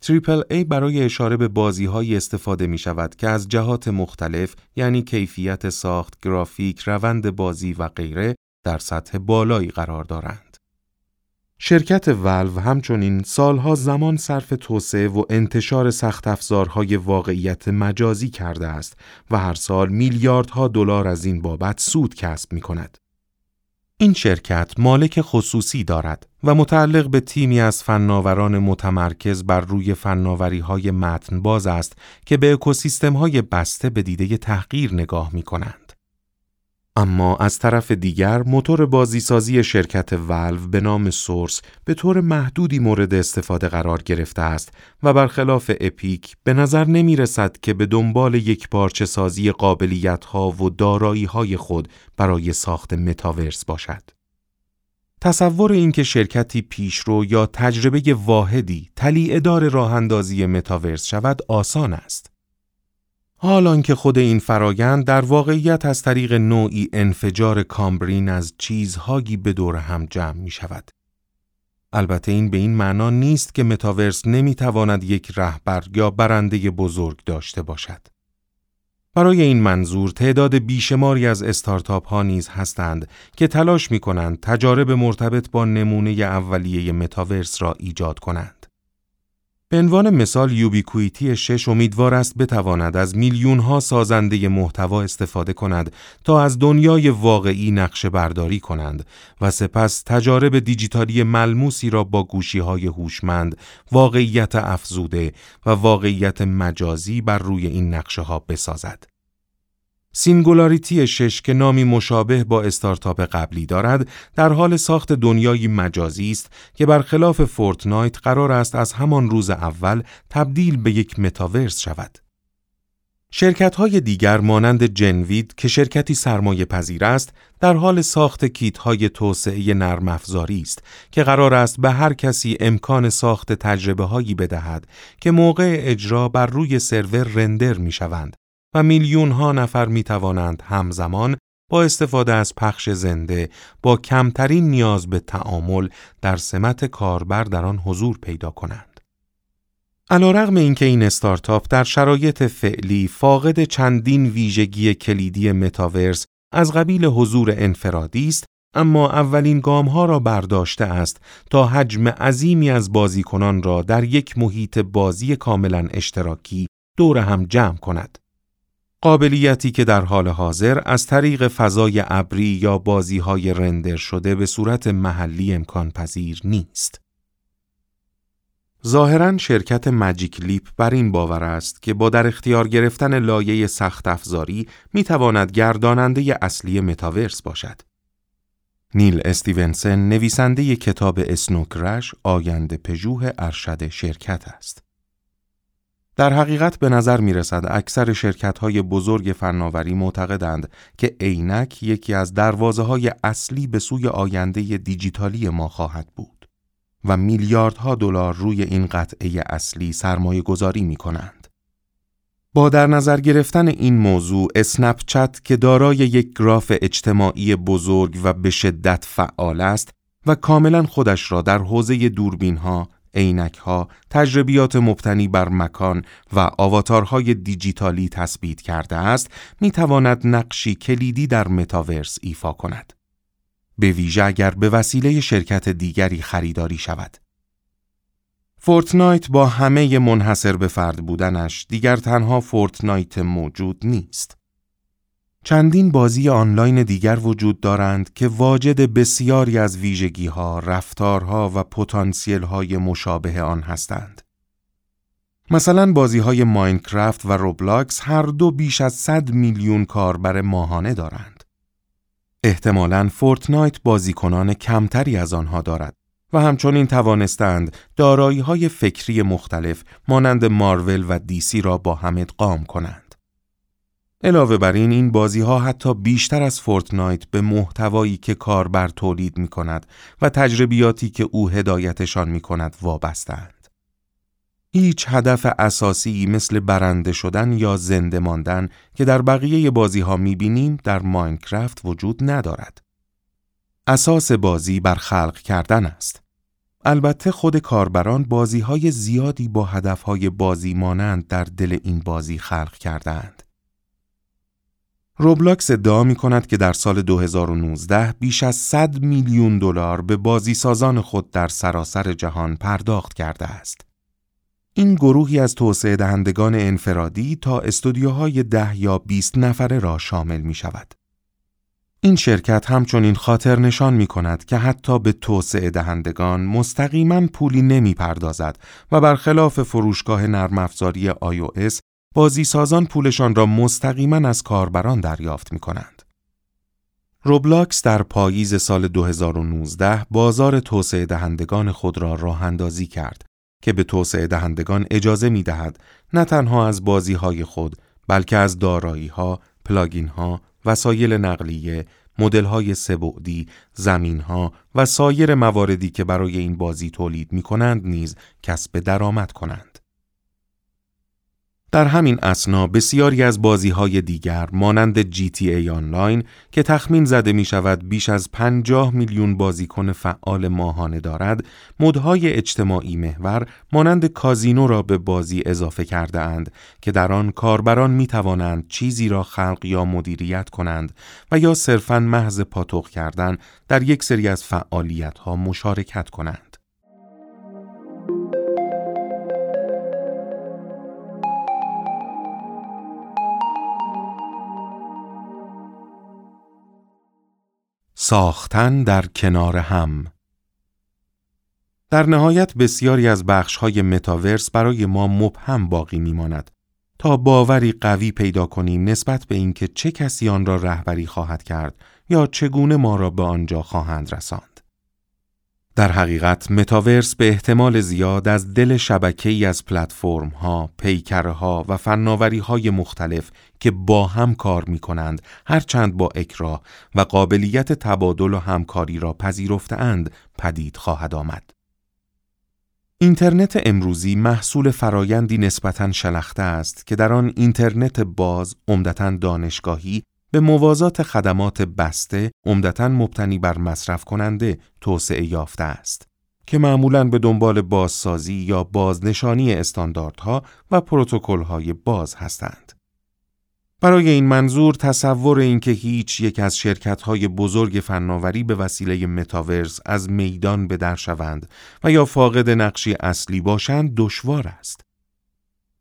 تریپل ای برای اشاره به بازی های استفاده می شود که از جهات مختلف یعنی کیفیت ساخت، گرافیک، روند بازی و غیره در سطح بالایی قرار دارند. شرکت ولو همچنین سالها زمان صرف توسعه و انتشار سخت افزارهای واقعیت مجازی کرده است و هر سال میلیاردها دلار از این بابت سود کسب می کند. این شرکت مالک خصوصی دارد و متعلق به تیمی از فناوران متمرکز بر روی فناوری های متن باز است که به اکوسیستم های بسته به دیده تحقیر نگاه می کنند. اما از طرف دیگر موتور بازیسازی شرکت ولو به نام سورس به طور محدودی مورد استفاده قرار گرفته است و برخلاف اپیک به نظر نمی رسد که به دنبال یک پارچه سازی قابلیت ها و دارایی های خود برای ساخت متاورس باشد. تصور اینکه شرکتی پیشرو یا تجربه واحدی تلیعدار راه اندازی متاورس شود آسان است. حالان که خود این فرایند در واقعیت از طریق نوعی انفجار کامبرین از چیزهایی به دور هم جمع می شود. البته این به این معنا نیست که متاورس نمی تواند یک رهبر یا برنده بزرگ داشته باشد. برای این منظور تعداد بیشماری از استارتاپ ها نیز هستند که تلاش می کنند تجارب مرتبط با نمونه اولیه متاورس را ایجاد کنند. به عنوان مثال یوبیکویتی شش امیدوار است بتواند از میلیون ها سازنده محتوا استفاده کند تا از دنیای واقعی نقشه برداری کنند و سپس تجارب دیجیتالی ملموسی را با گوشی های هوشمند، واقعیت افزوده و واقعیت مجازی بر روی این نقشه ها بسازد. سینگولاریتی شش که نامی مشابه با استارتاپ قبلی دارد در حال ساخت دنیایی مجازی است که برخلاف فورتنایت قرار است از همان روز اول تبدیل به یک متاورس شود. شرکت های دیگر مانند جنوید که شرکتی سرمایه پذیر است در حال ساخت کیت های توسعه نرم افزاری است که قرار است به هر کسی امکان ساخت تجربه هایی بدهد که موقع اجرا بر روی سرور رندر می شوند و میلیون ها نفر می توانند همزمان با استفاده از پخش زنده با کمترین نیاز به تعامل در سمت کاربر در آن حضور پیدا کنند. علیرغم اینکه این استارتاپ در شرایط فعلی فاقد چندین ویژگی کلیدی متاورس از قبیل حضور انفرادی است اما اولین گام ها را برداشته است تا حجم عظیمی از بازیکنان را در یک محیط بازی کاملا اشتراکی دور هم جمع کند. قابلیتی که در حال حاضر از طریق فضای ابری یا بازی های رندر شده به صورت محلی امکان پذیر نیست. ظاهرا شرکت ماجیک لیپ بر این باور است که با در اختیار گرفتن لایه سخت افزاری می تواند گرداننده اصلی متاورس باشد. نیل استیونسن نویسنده کتاب اسنوکرش آینده پژوه ارشد شرکت است. در حقیقت به نظر می رسد اکثر شرکت های بزرگ فناوری معتقدند که عینک یکی از دروازه های اصلی به سوی آینده دیجیتالی ما خواهد بود و میلیاردها دلار روی این قطعه اصلی سرمایه گذاری می کنند. با در نظر گرفتن این موضوع اسنپ چت که دارای یک گراف اجتماعی بزرگ و به شدت فعال است و کاملا خودش را در حوزه دوربین ها، عینک ها، تجربیات مبتنی بر مکان و آواتارهای دیجیتالی تثبیت کرده است، می تواند نقشی کلیدی در متاورس ایفا کند. به ویژه اگر به وسیله شرکت دیگری خریداری شود. فورتنایت با همه منحصر به فرد بودنش دیگر تنها فورتنایت موجود نیست. چندین بازی آنلاین دیگر وجود دارند که واجد بسیاری از ویژگی ها، رفتارها و پتانسیل های مشابه آن هستند. مثلا بازی های ماینکرافت و روبلاکس هر دو بیش از 100 میلیون کاربر ماهانه دارند. احتمالاً فورتنایت بازیکنان کمتری از آنها دارد و همچنین توانستند دارایی های فکری مختلف مانند مارول و دی‌سی را با هم ادغام کنند. علاوه بر این این بازی ها حتی بیشتر از فورتنایت به محتوایی که کاربر تولید می کند و تجربیاتی که او هدایتشان می کند وابستند. هیچ هدف اساسی مثل برنده شدن یا زنده ماندن که در بقیه بازی ها می بینیم در ماینکرافت وجود ندارد. اساس بازی بر خلق کردن است. البته خود کاربران بازی های زیادی با هدف های بازی مانند در دل این بازی خلق کردند. روبلاکس ادعا می کند که در سال 2019 بیش از 100 میلیون دلار به بازی سازان خود در سراسر جهان پرداخت کرده است. این گروهی از توسعه دهندگان انفرادی تا استودیوهای ده یا 20 نفره را شامل می شود. این شرکت همچنین خاطر نشان می کند که حتی به توسعه دهندگان مستقیما پولی نمی پردازد و برخلاف فروشگاه نرم افزاری iOS بازی سازان پولشان را مستقیما از کاربران دریافت می کنند. روبلاکس در پاییز سال 2019 بازار توسعه دهندگان خود را راه اندازی کرد که به توسعه دهندگان اجازه می دهد نه تنها از بازی های خود بلکه از دارایی ها، پلاگین ها، وسایل نقلیه، مدل های سبعدی، زمین ها و سایر مواردی که برای این بازی تولید می کنند نیز کسب درآمد کنند. در همین اسنا بسیاری از بازی های دیگر مانند GTA آنلاین که تخمین زده می شود بیش از 50 میلیون بازیکن فعال ماهانه دارد، مدهای اجتماعی محور مانند کازینو را به بازی اضافه کرده اند که در آن کاربران می توانند چیزی را خلق یا مدیریت کنند و یا صرفاً محض پاتوق کردن در یک سری از فعالیت ها مشارکت کنند. ساختن در کنار هم در نهایت بسیاری از بخش‌های متاورس برای ما مبهم باقی میماند تا باوری قوی پیدا کنیم نسبت به اینکه چه کسی آن را رهبری خواهد کرد یا چگونه ما را به آنجا خواهند رساند. در حقیقت متاورس به احتمال زیاد از دل شبکه ای از پلتفرم ها، پیکرها و فناوری های مختلف که با هم کار می کنند هرچند با اکراه و قابلیت تبادل و همکاری را پذیرفتهاند پدید خواهد آمد. اینترنت امروزی محصول فرایندی نسبتاً شلخته است که در آن اینترنت باز عمدتا دانشگاهی به موازات خدمات بسته عمدتا مبتنی بر مصرف کننده توسعه یافته است که معمولا به دنبال بازسازی یا بازنشانی استانداردها و پروتکل‌های باز هستند. برای این منظور تصور اینکه هیچ یک از شرکت‌های بزرگ فناوری به وسیله متاورس از میدان به در شوند و یا فاقد نقشی اصلی باشند دشوار است.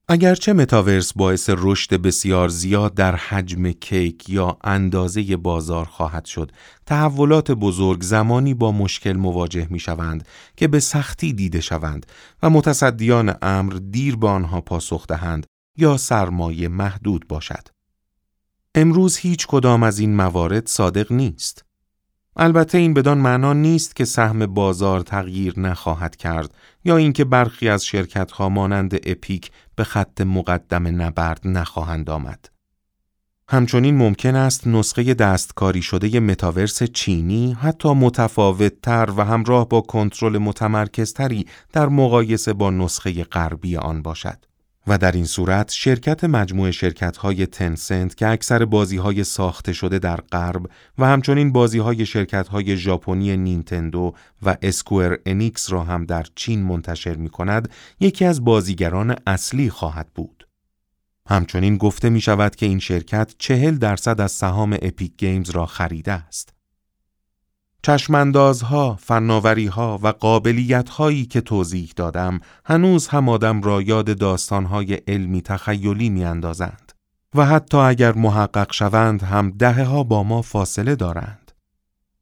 اگرچه متاورس باعث رشد بسیار زیاد در حجم کیک یا اندازه بازار خواهد شد، تحولات بزرگ زمانی با مشکل مواجه می شوند که به سختی دیده شوند و متصدیان امر دیر به آنها پاسخ دهند یا سرمایه محدود باشد. امروز هیچ کدام از این موارد صادق نیست. البته این بدان معنا نیست که سهم بازار تغییر نخواهد کرد یا اینکه برخی از شرکت‌ها مانند اپیک به خط مقدم نبرد نخواهند آمد. همچنین ممکن است نسخه دستکاری شده متاورس چینی حتی متفاوتتر و همراه با کنترل متمرکزتری در مقایسه با نسخه غربی آن باشد. و در این صورت شرکت مجموع شرکت های تنسنت که اکثر بازی های ساخته شده در غرب و همچنین بازی های شرکت های ژاپنی نینتندو و اسکوئر انیکس را هم در چین منتشر می کند یکی از بازیگران اصلی خواهد بود. همچنین گفته می شود که این شرکت چهل درصد از سهام اپیک گیمز را خریده است. چشماندازها، فناوریها و قابلیتهایی که توضیح دادم هنوز هم آدم را یاد داستانهای علمی تخیلی میاندازند و حتی اگر محقق شوند هم دهه ها با ما فاصله دارند.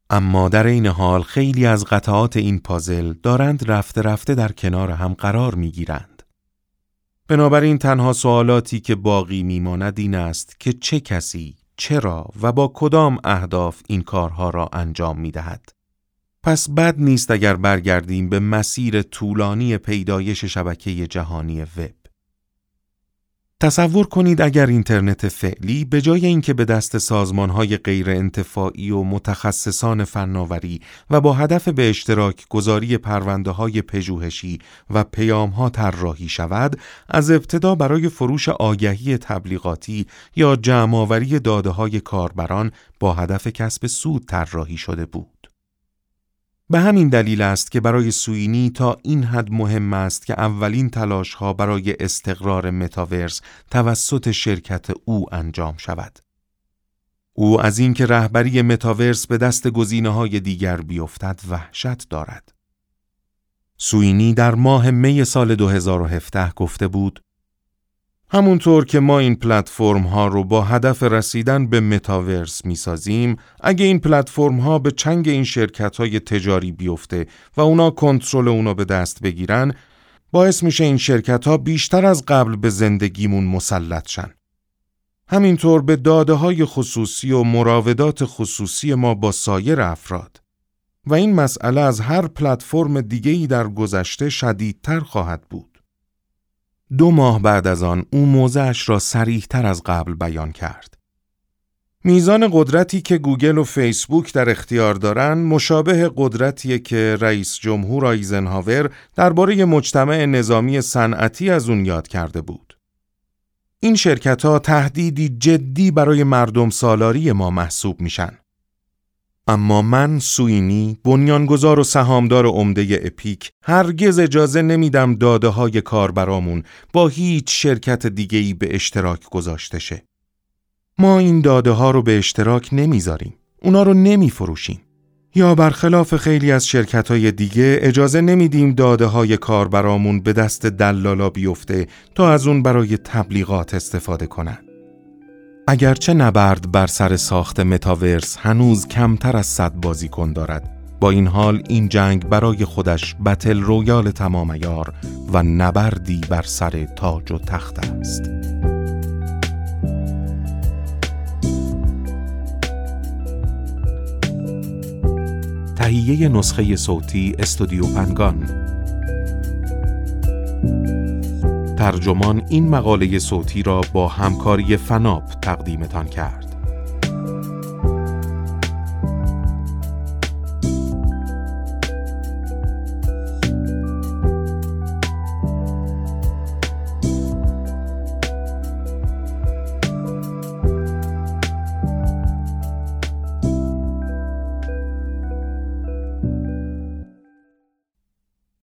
اما در این حال خیلی از قطعات این پازل دارند رفته رفته در کنار هم قرار می گیرند. بنابراین تنها سوالاتی که باقی میماند این است که چه کسی چرا و با کدام اهداف این کارها را انجام می دهد. پس بد نیست اگر برگردیم به مسیر طولانی پیدایش شبکه جهانی وب. تصور کنید اگر اینترنت فعلی به جای اینکه به دست سازمانهای غیر انتفاعی و متخصصان فناوری و با هدف به اشتراک گذاری پرونده های پژوهشی و پیام ها طراحی شود از ابتدا برای فروش آگهی تبلیغاتی یا جمعآوری داده های کاربران با هدف کسب سود طراحی شده بود. به همین دلیل است که برای سوینی تا این حد مهم است که اولین تلاش ها برای استقرار متاورس توسط شرکت او انجام شود. او از اینکه رهبری متاورس به دست گزینه های دیگر بیفتد وحشت دارد. سوینی در ماه می سال 2017 گفته بود همونطور که ما این پلتفرم ها رو با هدف رسیدن به متاورس می سازیم، اگه این پلتفرم ها به چنگ این شرکت های تجاری بیفته و اونا کنترل اونا به دست بگیرن، باعث میشه این شرکت ها بیشتر از قبل به زندگیمون مسلط شن. همینطور به داده های خصوصی و مراودات خصوصی ما با سایر افراد. و این مسئله از هر پلتفرم دیگه‌ای در گذشته شدیدتر خواهد بود. دو ماه بعد از آن او موضعش را صریح‌تر از قبل بیان کرد. میزان قدرتی که گوگل و فیسبوک در اختیار دارند مشابه قدرتی که رئیس جمهور آیزنهاور درباره مجتمع نظامی صنعتی از اون یاد کرده بود. این شرکت ها تهدیدی جدی برای مردم سالاری ما محسوب میشن. اما من سوینی بنیانگذار و سهامدار عمده اپیک هرگز اجازه نمیدم داده های کاربرامون با هیچ شرکت دیگه‌ای به اشتراک گذاشته شه. ما این داده ها رو به اشتراک نمی‌ذاریم. اونا رو نمیفروشیم. یا برخلاف خیلی از شرکت های دیگه اجازه نمیدیم داده های کاربرامون به دست دلالا بیفته تا از اون برای تبلیغات استفاده کنن. اگرچه نبرد بر سر ساخت متاورس هنوز کمتر از صد بازیکن دارد با این حال این جنگ برای خودش بتل رویال تمام یار و نبردی بر سر تاج و تخت است. تهیه نسخه صوتی استودیو پنگان ترجمان این مقاله صوتی را با همکاری فناپ تقدیمتان کرد.